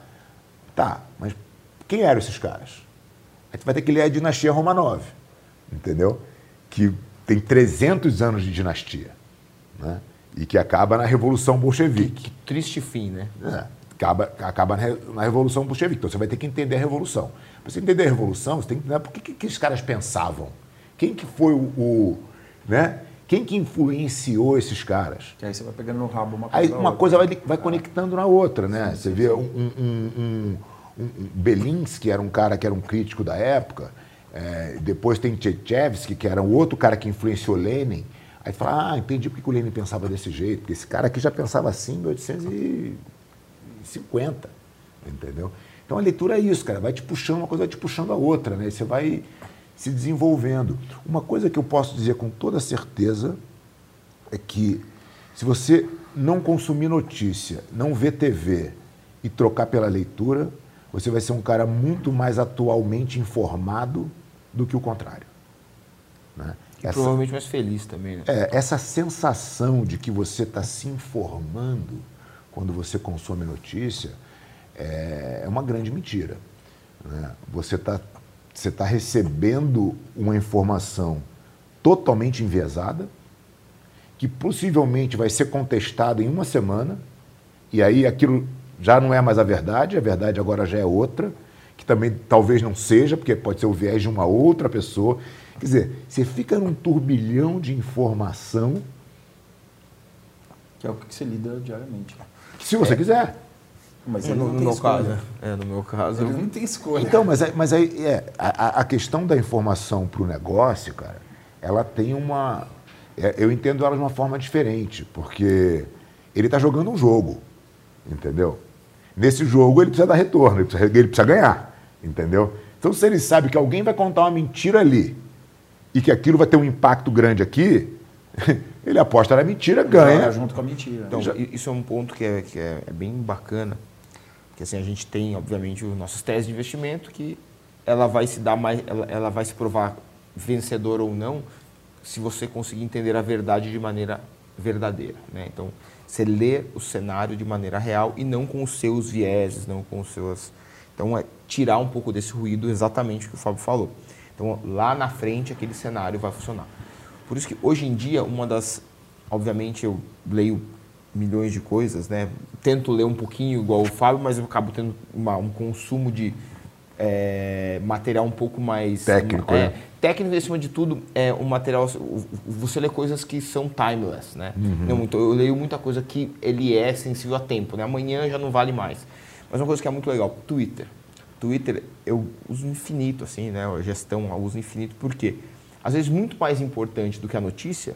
Tá, mas quem eram esses caras? Aí você vai ter que ler a dinastia Romanov, entendeu? Que tem 300 anos de dinastia. Né? e que acaba na Revolução Bolchevique. Que, que triste fim, né? É, acaba, acaba na Revolução Bolchevique. Então você vai ter que entender a Revolução. Para você entender a Revolução, você tem que entender por que, que, caras pensavam. Quem que foi o, o, né? Quem que influenciou esses caras? Que aí você vai pegando no rabo uma coisa. Aí uma coisa vai, vai conectando na outra, né? Sim, você sim, vê sim. Um, um, um, um, Belinsky, era um cara que era um crítico da época. É, depois tem Tchaikovsky, que era um outro cara que influenciou Lenin. Aí fala, ah, entendi porque o Lenin pensava desse jeito, porque esse cara aqui já pensava assim em 1850, entendeu? Então a leitura é isso, cara, vai te puxando, uma coisa vai te puxando a outra, né? E você vai se desenvolvendo. Uma coisa que eu posso dizer com toda certeza é que se você não consumir notícia, não ver TV e trocar pela leitura, você vai ser um cara muito mais atualmente informado do que o contrário. Né? Essa, provavelmente mais feliz também. Né? É, essa sensação de que você está se informando quando você consome notícia é, é uma grande mentira. Né? Você está você tá recebendo uma informação totalmente enviesada, que possivelmente vai ser contestada em uma semana, e aí aquilo já não é mais a verdade, a verdade agora já é outra, que também talvez não seja, porque pode ser o viés de uma outra pessoa. Quer dizer, você fica num turbilhão de informação. Que é o que você lida diariamente. Se você é. quiser. Mas é, no, no meu caso, é, no meu caso, ele não tem escolha. Então, mas, mas aí é, a, a questão da informação para o negócio, cara, ela tem uma. É, eu entendo ela de uma forma diferente, porque ele está jogando um jogo, entendeu? Nesse jogo ele precisa dar retorno, ele precisa, ele precisa ganhar, entendeu? Então, se ele sabe que alguém vai contar uma mentira ali e que aquilo vai ter um impacto grande aqui, ele aposta na mentira, ganha. junto com a mentira. Então, isso é um ponto que é, que é, é bem bacana, Porque assim, a gente tem, obviamente, os nossos testes de investimento que ela vai se dar mais, ela, ela vai se provar vencedora ou não se você conseguir entender a verdade de maneira verdadeira. Né? Então, você lê o cenário de maneira real e não com os seus vieses, não com os seus. Então, é tirar um pouco desse ruído, exatamente o que o Fábio falou. Então, lá na frente, aquele cenário vai funcionar. Por isso que, hoje em dia, uma das. Obviamente, eu leio milhões de coisas, né? Tento ler um pouquinho igual o Fábio, mas eu acabo tendo uma, um consumo de é, material um pouco mais técnico, é, né? Técnico acima de tudo é um material você lê coisas que são timeless, né? Uhum. Muito, eu leio muita coisa que ele é sensível a tempo, né? Amanhã já não vale mais. Mas uma coisa que é muito legal, Twitter. Twitter eu uso infinito assim, né? A gestão eu uso infinito porque às vezes muito mais importante do que a notícia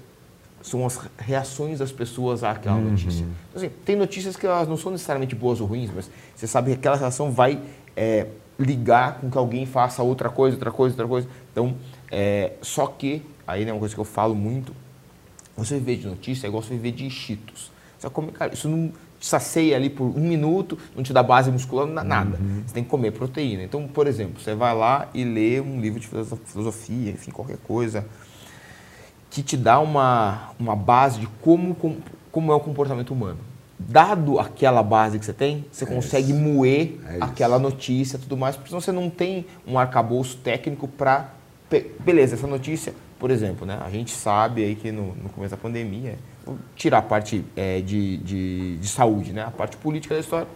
são as reações das pessoas àquela uhum. notícia. Então, assim, tem notícias que elas não são necessariamente boas ou ruins, mas você sabe que aquela reação vai é, ligar com que alguém faça outra coisa, outra coisa, outra coisa. Então, é, só que, aí é né, uma coisa que eu falo muito, você viver de notícia é igual você viver de cheetos. Você come, cara, isso não te sacia ali por um minuto, não te dá base muscular, nada. Uhum. Você tem que comer proteína. Então, por exemplo, você vai lá e lê um livro de filosofia, enfim, qualquer coisa, que te dá uma, uma base de como, como, como é o comportamento humano. Dado aquela base que você tem, você é consegue isso. moer é aquela notícia e tudo mais, porque senão você não tem um arcabouço técnico para. Beleza, essa notícia, por exemplo, né, a gente sabe aí que no, no começo da pandemia, vou tirar a parte é, de, de, de saúde, né, a parte política da história,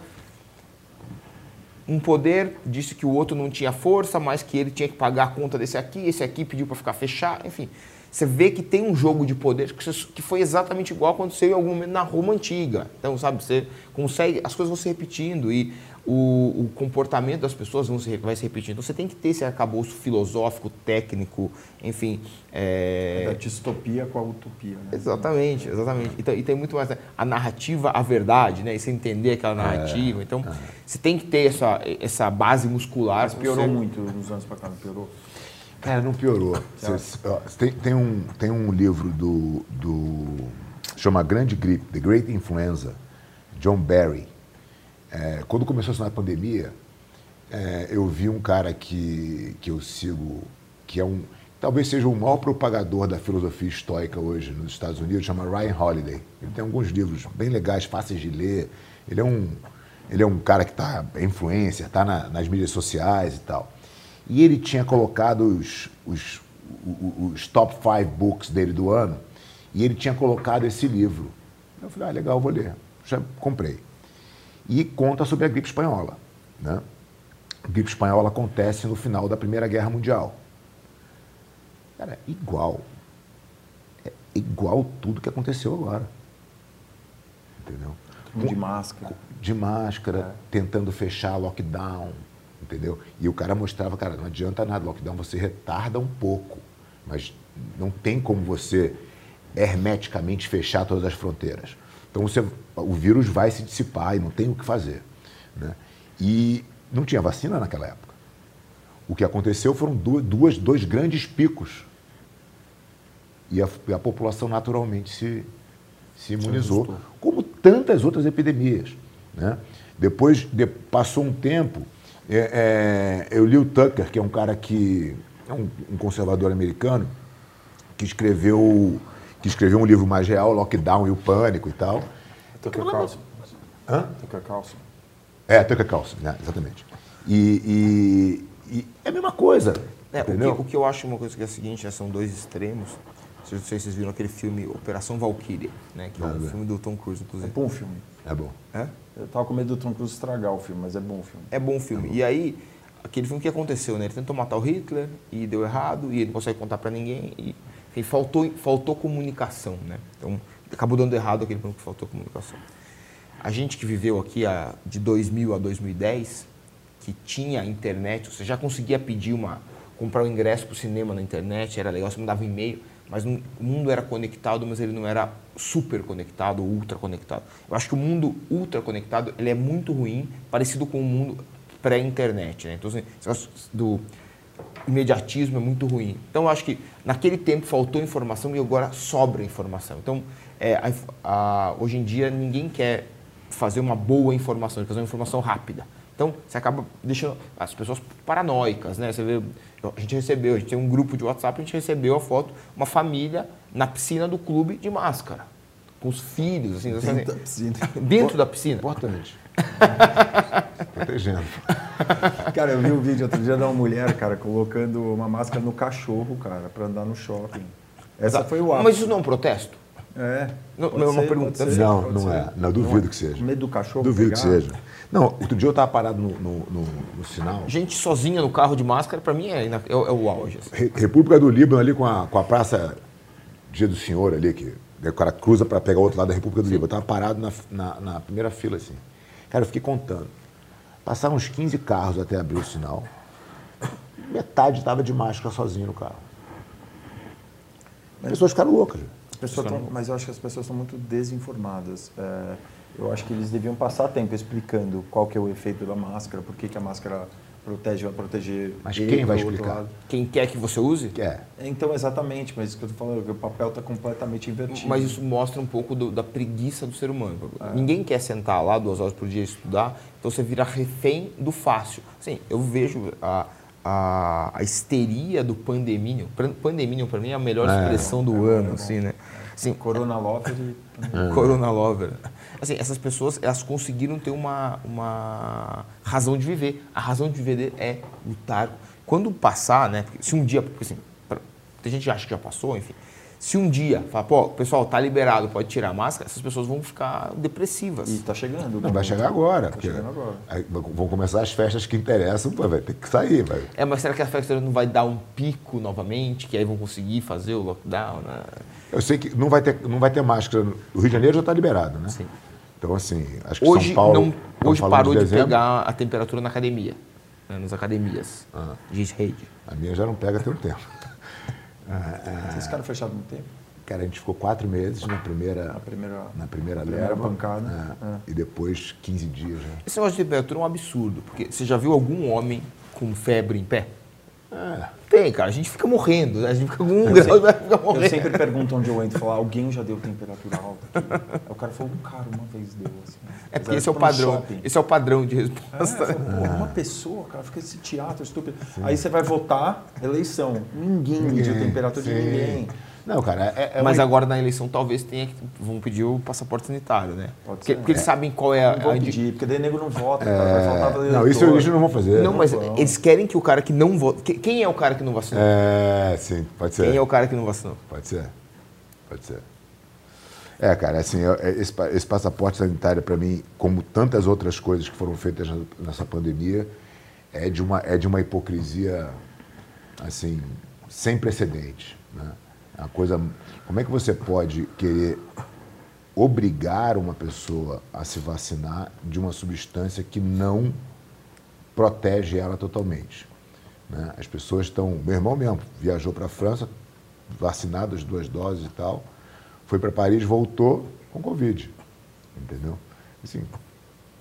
um poder disse que o outro não tinha força, mas que ele tinha que pagar a conta desse aqui, esse aqui pediu para ficar fechado, enfim. Você vê que tem um jogo de poder que foi exatamente igual aconteceu em algum momento na Roma antiga. Então, sabe, você consegue, as coisas vão se repetindo e o, o comportamento das pessoas vão se, vai se repetindo. Então, você tem que ter esse arcabouço filosófico, técnico, enfim. É... é da distopia com a utopia. Né? Exatamente, exatamente. Então, e tem muito mais. Né? A narrativa, a verdade, né? E você entender aquela narrativa. É, então, é. você tem que ter essa, essa base muscular. Mas piorou você... muito nos anos para cá, piorou. Cara, não piorou. Cê, ó, tem, tem, um, tem um livro do, do. chama Grande Gripe, The Great Influenza, John Barry. É, quando começou a pandemia, é, eu vi um cara que, que eu sigo, que é um. Talvez seja o maior propagador da filosofia estoica hoje nos Estados Unidos, chama Ryan Holiday. Ele tem alguns livros bem legais, fáceis de ler. Ele é um, ele é um cara que está é influencer, está na, nas mídias sociais e tal. E ele tinha colocado os, os, os, os top five books dele do ano, e ele tinha colocado esse livro. Eu falei, ah, legal, vou ler. Já comprei. E conta sobre a gripe espanhola. Né? A gripe espanhola acontece no final da Primeira Guerra Mundial. Cara, igual. É igual tudo que aconteceu agora. Entendeu? De máscara. De máscara, é. tentando fechar lockdown, entendeu? E o cara mostrava, cara, não adianta nada, lockdown você retarda um pouco, mas não tem como você hermeticamente fechar todas as fronteiras. Então você, o vírus vai se dissipar e não tem o que fazer. Né? E não tinha vacina naquela época. O que aconteceu foram duas, dois grandes picos. E a, a população naturalmente se, se imunizou, como tantas outras epidemias. Né? Depois de, passou um tempo, é, é, eu li o Tucker, que é um cara que é um, um, conservador americano, que escreveu, que escreveu um livro mais real, Lockdown e o Pânico e tal. Tucker Carlson. Hã? Tucker Carlson. É, Tucker Carlson, né? exatamente. E, e, e, é a mesma coisa. É, o, que, o, que, eu acho uma coisa que é a seguinte, né, são dois extremos. Não sei se vocês viram aquele filme Operação Valkyria, né? Que é um filme do Tom Cruise, inclusive. É bom filme. É bom. É? Eu tava com medo do Tom Cruise estragar o filme, mas é bom o filme. É bom o filme. É bom. E aí, aquele filme que aconteceu, né? Ele tentou matar o Hitler e deu errado, e ele não consegue contar para ninguém. E enfim, faltou, faltou comunicação, né? Então, acabou dando errado aquele filme que faltou comunicação. A gente que viveu aqui a, de 2000 a 2010, que tinha internet, você já conseguia pedir uma comprar um ingresso para o cinema na internet, era legal, você mandava um e-mail mas o mundo era conectado, mas ele não era super conectado, ultra conectado. Eu acho que o mundo ultra conectado ele é muito ruim, parecido com o mundo pré-internet. Né? Então, assim, do imediatismo é muito ruim. Então, eu acho que naquele tempo faltou informação e agora sobra informação. Então, é, a, a, hoje em dia, ninguém quer fazer uma boa informação, fazer uma informação rápida. Então, você acaba deixando as pessoas paranoicas, né? Você vê, a gente recebeu, a gente tem um grupo de WhatsApp, a gente recebeu a foto, uma família na piscina do clube de máscara, com os filhos, assim, Dentro assim, da piscina. dentro da piscina. Importante. Protegendo. Cara, eu vi um vídeo outro dia de uma mulher, cara, colocando uma máscara no cachorro, cara, pra andar no shopping. Essa foi o ápice. Mas isso não é um protesto? É. Não, pode não é uma ser, pergunta, ser, Não, pode não ser. é. Não, duvido que seja. Medo do cachorro Duvido que pegar. seja. Não, outro dia eu estava parado no, no, no, no sinal. Gente sozinha no carro de máscara, pra mim, é, é, o- é o auge. assim. Re- República do Líbano ali com a, com a praça Dia do Senhor ali, que o cara cruza para pegar o outro lado da República do Líbano. Eu estava parado na, na, na primeira fila, assim. Cara, eu fiquei contando. Passaram uns 15 carros até abrir o sinal. Metade estava de máscara sozinho no carro. As pessoas ficaram loucas. As pessoas tão- mas eu acho que as pessoas são muito desinformadas. É, eu acho que eles deviam passar tempo explicando qual que é o efeito da máscara, por que, que a máscara protege, vai proteger. Mas ele quem vai explicar? Quem quer que você use, Que é. Então, exatamente, mas isso que eu tô falando, que o papel está completamente invertido. mas isso mostra um pouco do- da preguiça do ser humano. Ninguém quer sentar lá duas horas por dia e estudar, então você vira refém do fácil. Assim, eu vejo a, a, a histeria do pandeminium. Pan- Pandeminium, para mim, é a melhor É, expressão do ano, assim, né? Assim, Corona Lover e... Corona Lover. Assim, essas pessoas, elas conseguiram ter uma, uma razão de viver. A razão de viver é lutar. Quando passar, né? porque se um dia, porque assim, pra, tem gente que acha que já passou, enfim. Se um dia, fala, pô, pessoal, tá liberado, pode tirar a máscara, essas pessoas vão ficar depressivas. E está chegando. Não, vai chegar agora. Tá chegando agora. vão começar as festas que interessam, pô, vai ter que sair. Vai. É, mas será que a festa não vai dar um pico novamente, que aí vão conseguir fazer o lockdown, né? Eu sei que não vai ter, não vai ter máscara. no- O Rio de Janeiro já está liberado, né? Sim. Então, assim, acho que Hoje, São Paulo. não, hoje parou de, dezembro. pegar a temperatura na academia, né, nas academias Ah. de rede. A minha já não pega tem um tempo. Vocês ficaram fechados no tempo? Cara, a gente ficou quatro meses na primeira, A primeira, na primeira primeira leva. pancada. é, E depois 15 dias já. Esse negócio de temperatura é um absurdo, porque você já viu algum homem com febre em pé? É. Tem, cara. A gente fica morrendo, né? A gente fica com um Eu grau e vai ficar Eu morrendo. sempre pergunto onde eu entro, falar, alguém já deu temperatura alta aqui? Aí o cara falou, um cara uma vez deu, assim. É porque esse é o padrão. shopping. Esse é o padrão de É, resposta. eu falo, pô, uma pessoa, cara, fica esse teatro estúpido. Aí você vai votar, eleição. Ninguém mediu a temperatura de Sim. ninguém. Não, cara, é, é Mas uma- agora na eleição talvez tenha que. Vão pedir o passaporte sanitário, né? Pode porque, ser. porque eles sabem qual é a. Não vou a pedir, porque daí nego não vota, cara, vai faltar eleitor. Não, isso eles não vão fazer. Não, mas vão. eles querem que o cara que não vota. que- Quem é o cara que não vacinou? É, sim, pode ser. Quem é o cara que não vacinou? Pode ser. Pode ser. É, cara, assim, eu- é, esse, esse passaporte sanitário, para mim, como tantas outras coisas que foram feitas nessa pandemia, é de uma, é de uma hipocrisia, assim, sem precedentes. Né? Uma coisa. Como é que você pode querer obrigar uma pessoa a se vacinar de uma substância que não protege ela totalmente? né? As pessoas estão. Meu irmão mesmo viajou para a França, vacinado as duas doses e tal, foi para Paris, voltou com Covid. Entendeu? Assim,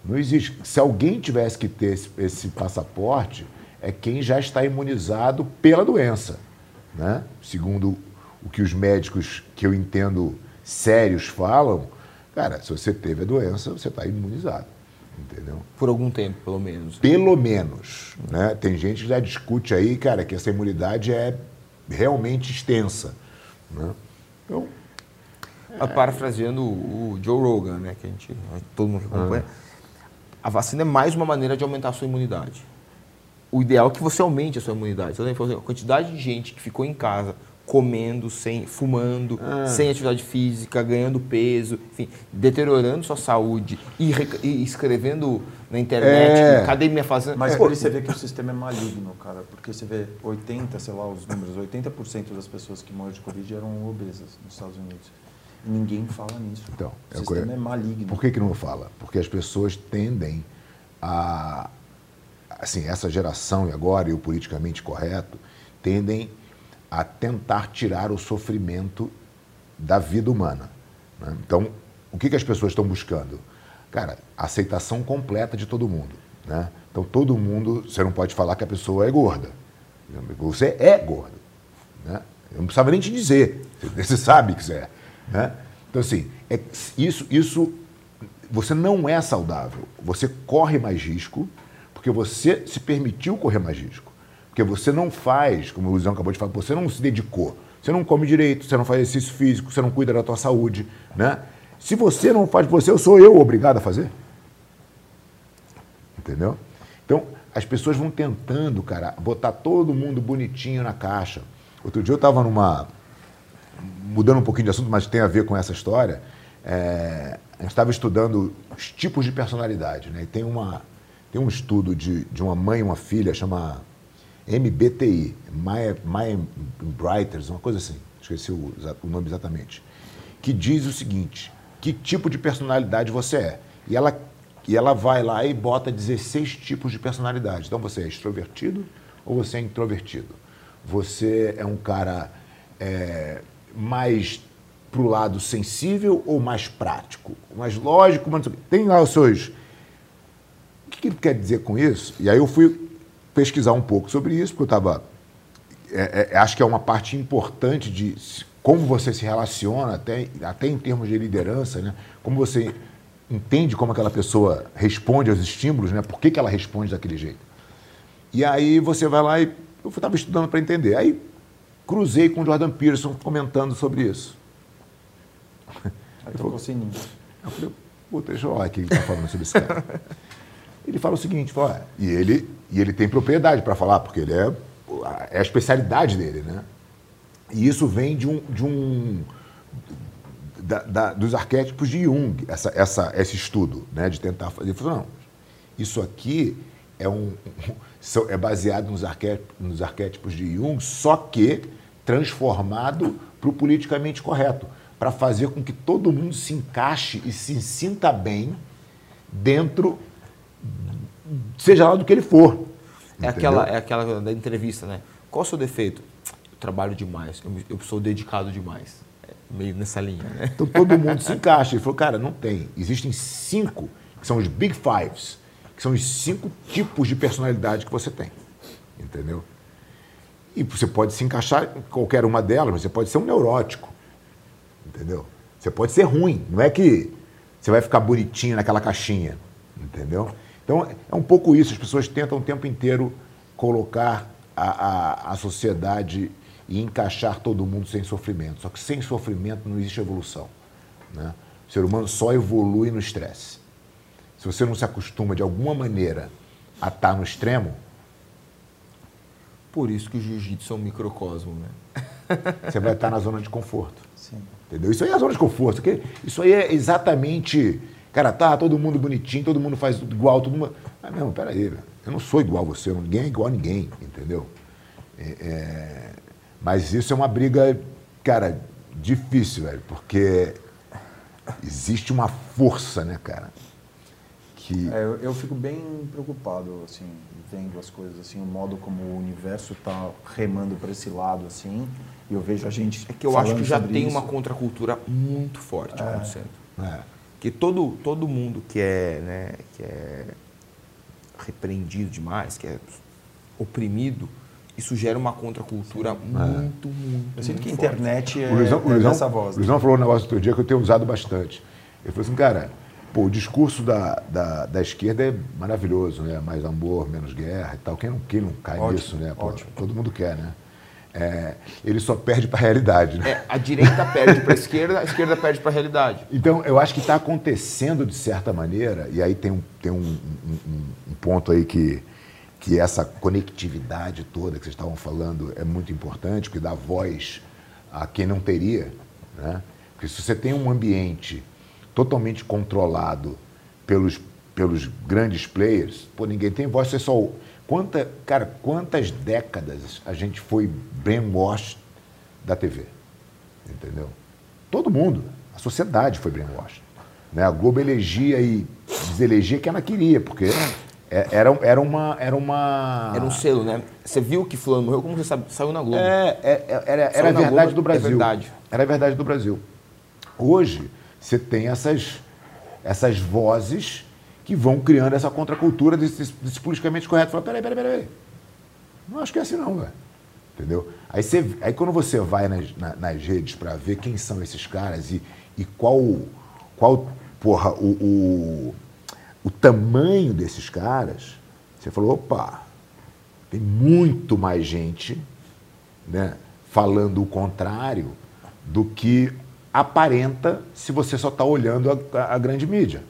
não existe. Se alguém tivesse que ter esse, esse passaporte, é quem já está imunizado pela doença. Né? Segundo o que os médicos que eu entendo sérios falam, cara, se você teve a doença, você está imunizado. Entendeu? Por algum tempo, pelo menos. Pelo menos. Né? Tem gente que já discute aí, cara, que essa imunidade é realmente extensa. Né? Então, Mas Parafraseando o Joe Rogan, né, que a gente, todo mundo que acompanha, a vacina é mais uma maneira de aumentar a sua imunidade. O ideal é que você aumente a sua imunidade. Então, falou assim, a quantidade de gente que ficou em casa comendo, sem, fumando, sem atividade física, ganhando peso, enfim, deteriorando sua saúde e, e escrevendo na internet, É. cadê minha fazenda? Mas Pô, por isso você vê que o sistema é maligno, cara. Porque você vê 80, sei lá, os números, 80% das pessoas que morreram de Covid eram obesas nos Estados Unidos. E ninguém fala nisso. Então, o é sistema eu- é maligno. Por que, que não fala? Porque as pessoas tendem a. Assim, essa geração e agora, e o politicamente correto, tendem a tentar tirar o sofrimento da vida humana. né? Então, o que, que as pessoas estão buscando? Cara, aceitação completa de todo mundo. Né? Então, todo mundo, você não pode falar que a pessoa é gorda. Você é gordo. Né? Eu não precisava nem te dizer. Você sabe que você é. Né? Então, assim, é- isso, isso. Você não é saudável. Você corre mais risco, Porque você se permitiu correr mais risco. Porque você não faz, como o Luizão acabou de falar, você não se dedicou. Você não come direito, você não faz exercício físico, você não cuida da tua saúde, né? Se você não faz você, eu sou eu obrigado a fazer. Entendeu? Então, as pessoas vão tentando, cara, botar todo mundo bonitinho na caixa. Outro dia eu estava numa. mudando um pouquinho de assunto, mas tem a ver com essa história. É, a gente estava estudando os tipos de personalidade, né? E tem, uma, tem um estudo de, de uma mãe e uma filha, chama MBTI, My, My Brighters, uma coisa assim, esqueci o, o nome exatamente, que diz o seguinte: que tipo de personalidade você é. E ela, e ela vai lá e bota 16 tipos de personalidade. Então você é extrovertido ou você é introvertido? Você é um cara é, mais para o lado sensível ou mais prático? Mais lógico, mas tem lá os seus. O que ele quer dizer com isso? E aí eu fui pesquisar um pouco sobre isso, porque eu estava. É, é, acho que é uma parte importante de como você se relaciona, até, até em termos de liderança, né? como você entende como aquela pessoa responde aos estímulos, né? por que, que ela responde daquele jeito. E aí você vai lá e. Eu estava estudando para entender. Aí cruzei com o Jordan Peterson comentando sobre isso. Aí tocou o sininho. Eu falei, puta, deixa eu olhar o que ele está falando sobre esse cara. ele fala o seguinte, fala, e, ele, e ele tem propriedade para falar, porque ele é, é a especialidade dele, né? E isso vem de um, de um da, da, dos arquétipos de Jung, essa, essa, esse estudo, né, de tentar fazer. Ele falou, não, isso aqui é, um, é baseado nos arquétipos, nos arquétipos de Jung, só que transformado para o politicamente correto, para fazer com que todo mundo se encaixe e se sinta bem dentro, seja lá do que ele for. É aquela, é aquela da entrevista, né? Qual o seu defeito? trabalho demais, eu, eu sou dedicado demais. É meio nessa linha, né? Então todo mundo se encaixa. Ele falou, cara, não tem. Existem cinco, que são os Big Fives, que são os cinco tipos de personalidade que você tem. Entendeu? E você pode se encaixar em qualquer uma delas, mas você pode ser um neurótico. Entendeu? Você pode ser ruim. Não é que você vai ficar bonitinho naquela caixinha. Entendeu? Então é um pouco isso. As pessoas tentam o tempo inteiro colocar a, a, a sociedade e encaixar todo mundo sem sofrimento. Só que sem sofrimento não existe evolução. Né? O ser humano só evolui no estresse. Se você não se acostuma de alguma maneira a estar no extremo. Por isso que o jiu-jitsu é um microcosmo, né? Você vai estar na zona de conforto. Sim. Entendeu? Isso aí é a zona de conforto. Isso aí é exatamente. Cara, tá todo mundo bonitinho, todo mundo faz igual, todo mundo. Ah, não, peraí, eu não sou igual a você, ninguém é igual a ninguém, entendeu? É, é, mas isso é uma briga, cara, difícil, velho, porque existe uma força, né, cara? Que... É, eu, eu, fico bem preocupado, assim, vendo as coisas, assim, o modo como o universo está remando para esse lado, assim, e eu vejo a gente. É que eu acho que já tem isso. uma contracultura muito forte é. acontecendo. É. Que todo, todo mundo que é, né, que é repreendido demais, que é oprimido, isso gera uma contracultura Sim. muito, é. muito. Eu sinto que a internet é, o Luizão, é Luizão, essa voz. O Luizão falou um negócio outro dia que eu tenho usado bastante. Ele falou assim, cara, pô, o discurso da, da, da esquerda é maravilhoso, né? Mais amor, menos guerra e tal. Quem não, quem não cai ótimo, nisso, né? Pô, ótimo. Todo mundo quer, né? É, ele só perde para a realidade. Né? É, a direita perde para a esquerda, a esquerda perde para a realidade. Então, eu acho que está acontecendo de certa maneira, e aí tem um, tem um, um, um ponto aí que que essa conectividade toda que vocês estavam falando é muito importante, porque dá voz a quem não teria. Né? Porque se você tem um ambiente totalmente controlado pelos, pelos grandes players, pô, ninguém tem voz, você só. Quanta, cara, quantas décadas a gente foi brainwashed da TV? Entendeu? Todo mundo. A sociedade foi brainwashed. Né? A Globo elegia e deselegia quem ela queria, porque é, era, era, uma, era uma. Era um selo, né? Você viu que Fulano morreu, como você sabe? Saiu na Globo. É, é, é era, era a verdade Globo, do Brasil. É verdade. Era a verdade do Brasil. Hoje, você tem essas, essas vozes que vão criando essa contracultura desse, desse politicamente correto. Fala, peraí, peraí, peraí. Não acho que é assim não, velho. Entendeu? Aí, você, aí quando você vai nas, na, nas redes para ver quem são esses caras e, e qual, qual porra, o, o o tamanho desses caras, Você falou, opa, tem muito mais gente né, falando o contrário do que aparenta se você só está olhando a, a, a, grande mídia.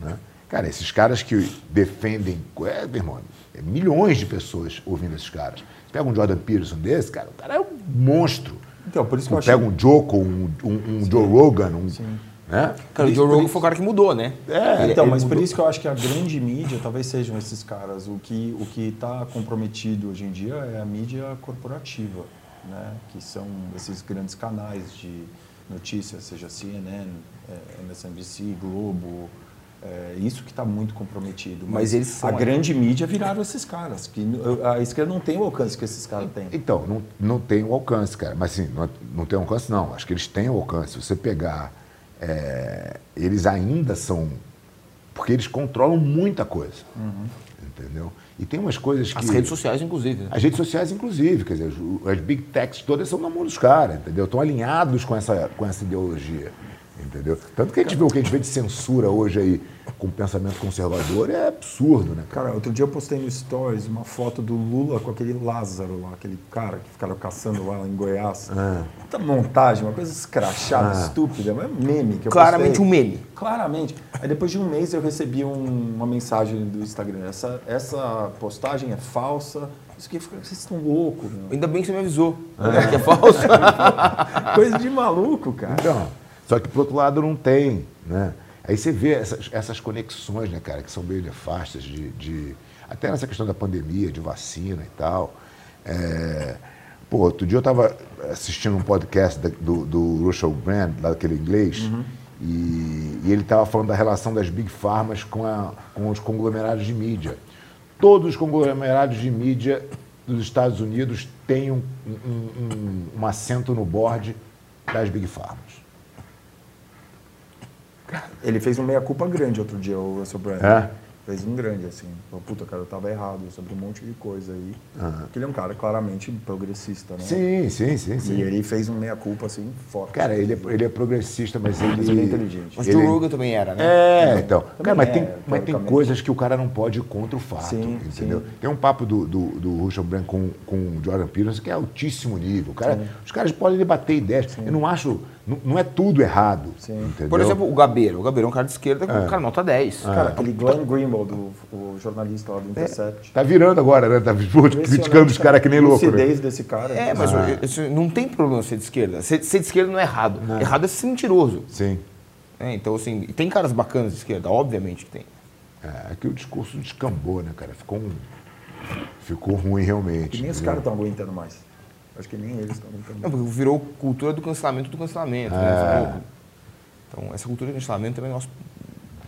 Né? Cara, esses caras que defendem. É, meu irmão, é milhões de pessoas ouvindo esses caras. Você pega um Jordan Peterson desse, cara, o cara é um monstro. Então, por isso que eu Pega um Joko, um, um, um Joe Rogan, um. Sim. Né? Cara, o Joe Rogan foi o cara que mudou, né? É, então, mas mudou. por isso que eu acho que a grande mídia talvez sejam esses caras. O que o que está comprometido hoje em dia é a mídia corporativa, né? Que são esses grandes canais de notícias, seja CNN, MSNBC, Globo, é isso que está muito comprometido. Mas, Mas eles são a grande mídia viraram esses caras. que A esquerda não tem o alcance que esses caras têm. Então, não, não tem o alcance, cara. Mas sim, não, não tem alcance, não. Acho que eles têm o alcance. Se você pegar. É, eles ainda são. Porque eles controlam muita coisa. Uhum. Entendeu? E tem umas coisas que. As redes sociais, inclusive. Né? As redes sociais, inclusive. Quer dizer, as big techs todas são na mão dos caras, entendeu? Estão alinhados com essa, com essa ideologia. Entendeu? Tanto que a gente vê o que a gente vê de censura hoje aí com pensamento conservador é absurdo, né? Cara, outro dia eu postei no Stories uma foto do Lula com aquele Lázaro lá, aquele cara que ficaram caçando lá em Goiás. Ah. Muita montagem, uma coisa escrachada, ah. estúpida, mas é um meme que eu Claramente postei. um meme. Claramente. Aí depois de um mês eu recebi um, uma mensagem do Instagram. Essa, essa postagem é falsa. Isso que vocês estão loucos, meu. Ainda bem que você me avisou. É. Que é falsa. coisa de maluco, cara. Então. Só que, por outro lado, não tem. Né? Aí você vê essas, essas conexões, né, cara, que são meio nefastas, de, de, até nessa questão da pandemia, de vacina e tal. É, pô, outro dia eu estava assistindo um podcast da, do, do Russell Brand, daquele inglês, uhum. e, e, ele estava falando da relação das big pharmas com, a, com os conglomerados de mídia. Todos os conglomerados de mídia dos Estados Unidos têm um, um, um, um assento no board das big pharmas. Ele fez um meia-culpa grande outro dia, o Russell Brand. É? Fez um grande, assim. Falou, puta, cara, eu tava errado sobre um monte de coisa aí. Uhum. Porque ele é um cara claramente progressista, né? Sim, sim, sim. sim. E ele fez um meia-culpa, assim, forte. Cara, ele é, ele é progressista, mas ele... Mas ele é inteligente. Mas o Joe Rogan também era, né? É, então. Cara, mas, é, tem, mas tem coisas que o cara não pode ir contra o fato, sim, entendeu? Sim. Tem um papo do, do, do Russell Brand com, com o Jordan Peterson que é altíssimo nível. Cara, os caras podem debater ideias. Eu não acho não, não, é tudo errado. Por exemplo, o Gabeiro. O Gabeiro é um cara de esquerda, é. cara nota 10. É. Cara, aquele Glenn Greenwald, o, o jornalista lá do Intercept. É. Tá virando agora, né? Tá criticando os caras que nem louco. A lucidez né? desse cara. É, mas ah. não tem problema ser de esquerda. Ser, ser de esquerda não é errado. Não. Errado é ser mentiroso. Sim. É, então, assim, tem caras bacanas de esquerda, obviamente que tem. É, é que o discurso descambou, né, cara? Ficou, um, ficou ruim realmente. E nem os caras estão aguentando mais. Acho que nem eles estão Não, porque virou cultura do cancelamento do cancelamento. Né? É. Né? Então, essa cultura do cancelamento também é um negócio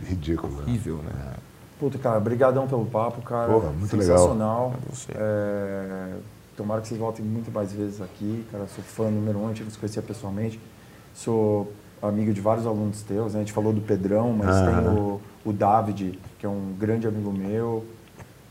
ridículo. Né? Horrível, né? É. Puta, cara, brigadão pelo papo, cara. Porra, muito Sensacional. legal. Sensacional. É, tomara que vocês voltem muito mais vezes aqui, cara. Sou fã número um, a gente nos conhecia pessoalmente. Sou amigo de vários alunos teus, né? A gente falou do Pedrão, mas ah. tem o, o David, que é um grande amigo meu.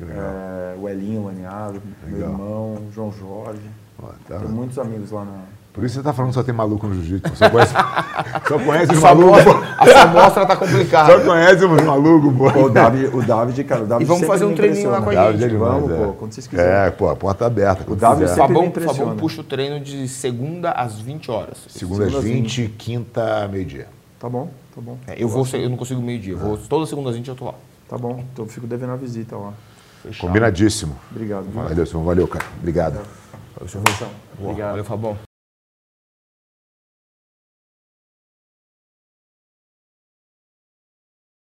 É, o Elinho Laniado, meu irmão, João Jorge. Ó, tá tem muitos amigos lá na. Por isso você está falando que só tem maluco no jiu-jitsu. Só conhece, só conhece os malucos. A sua amostra tá complicada. Só conhece os malucos, pô. O David, o David, cara, o David E vamos fazer um treininho lá com a gente. David, vamos, é. pô, quando vocês quiserem. É, pô, a porta tá aberta. O David sempre Fabão, me Fabão puxa o treino de segunda às 20 horas. Segunda, às 20, 20. quinta, meio-dia. Tá bom, tá bom. É, eu, vou, eu não consigo meio-dia. Vou, toda segunda às 20 eu tô lá. Tá bom, então eu fico devendo a visita lá. Fechado. Combinadíssimo. Obrigado. Valeu, senhor. Valeu, cara. Obrigado. Valeu, senhor. Obrigado. Valeu, Fabão.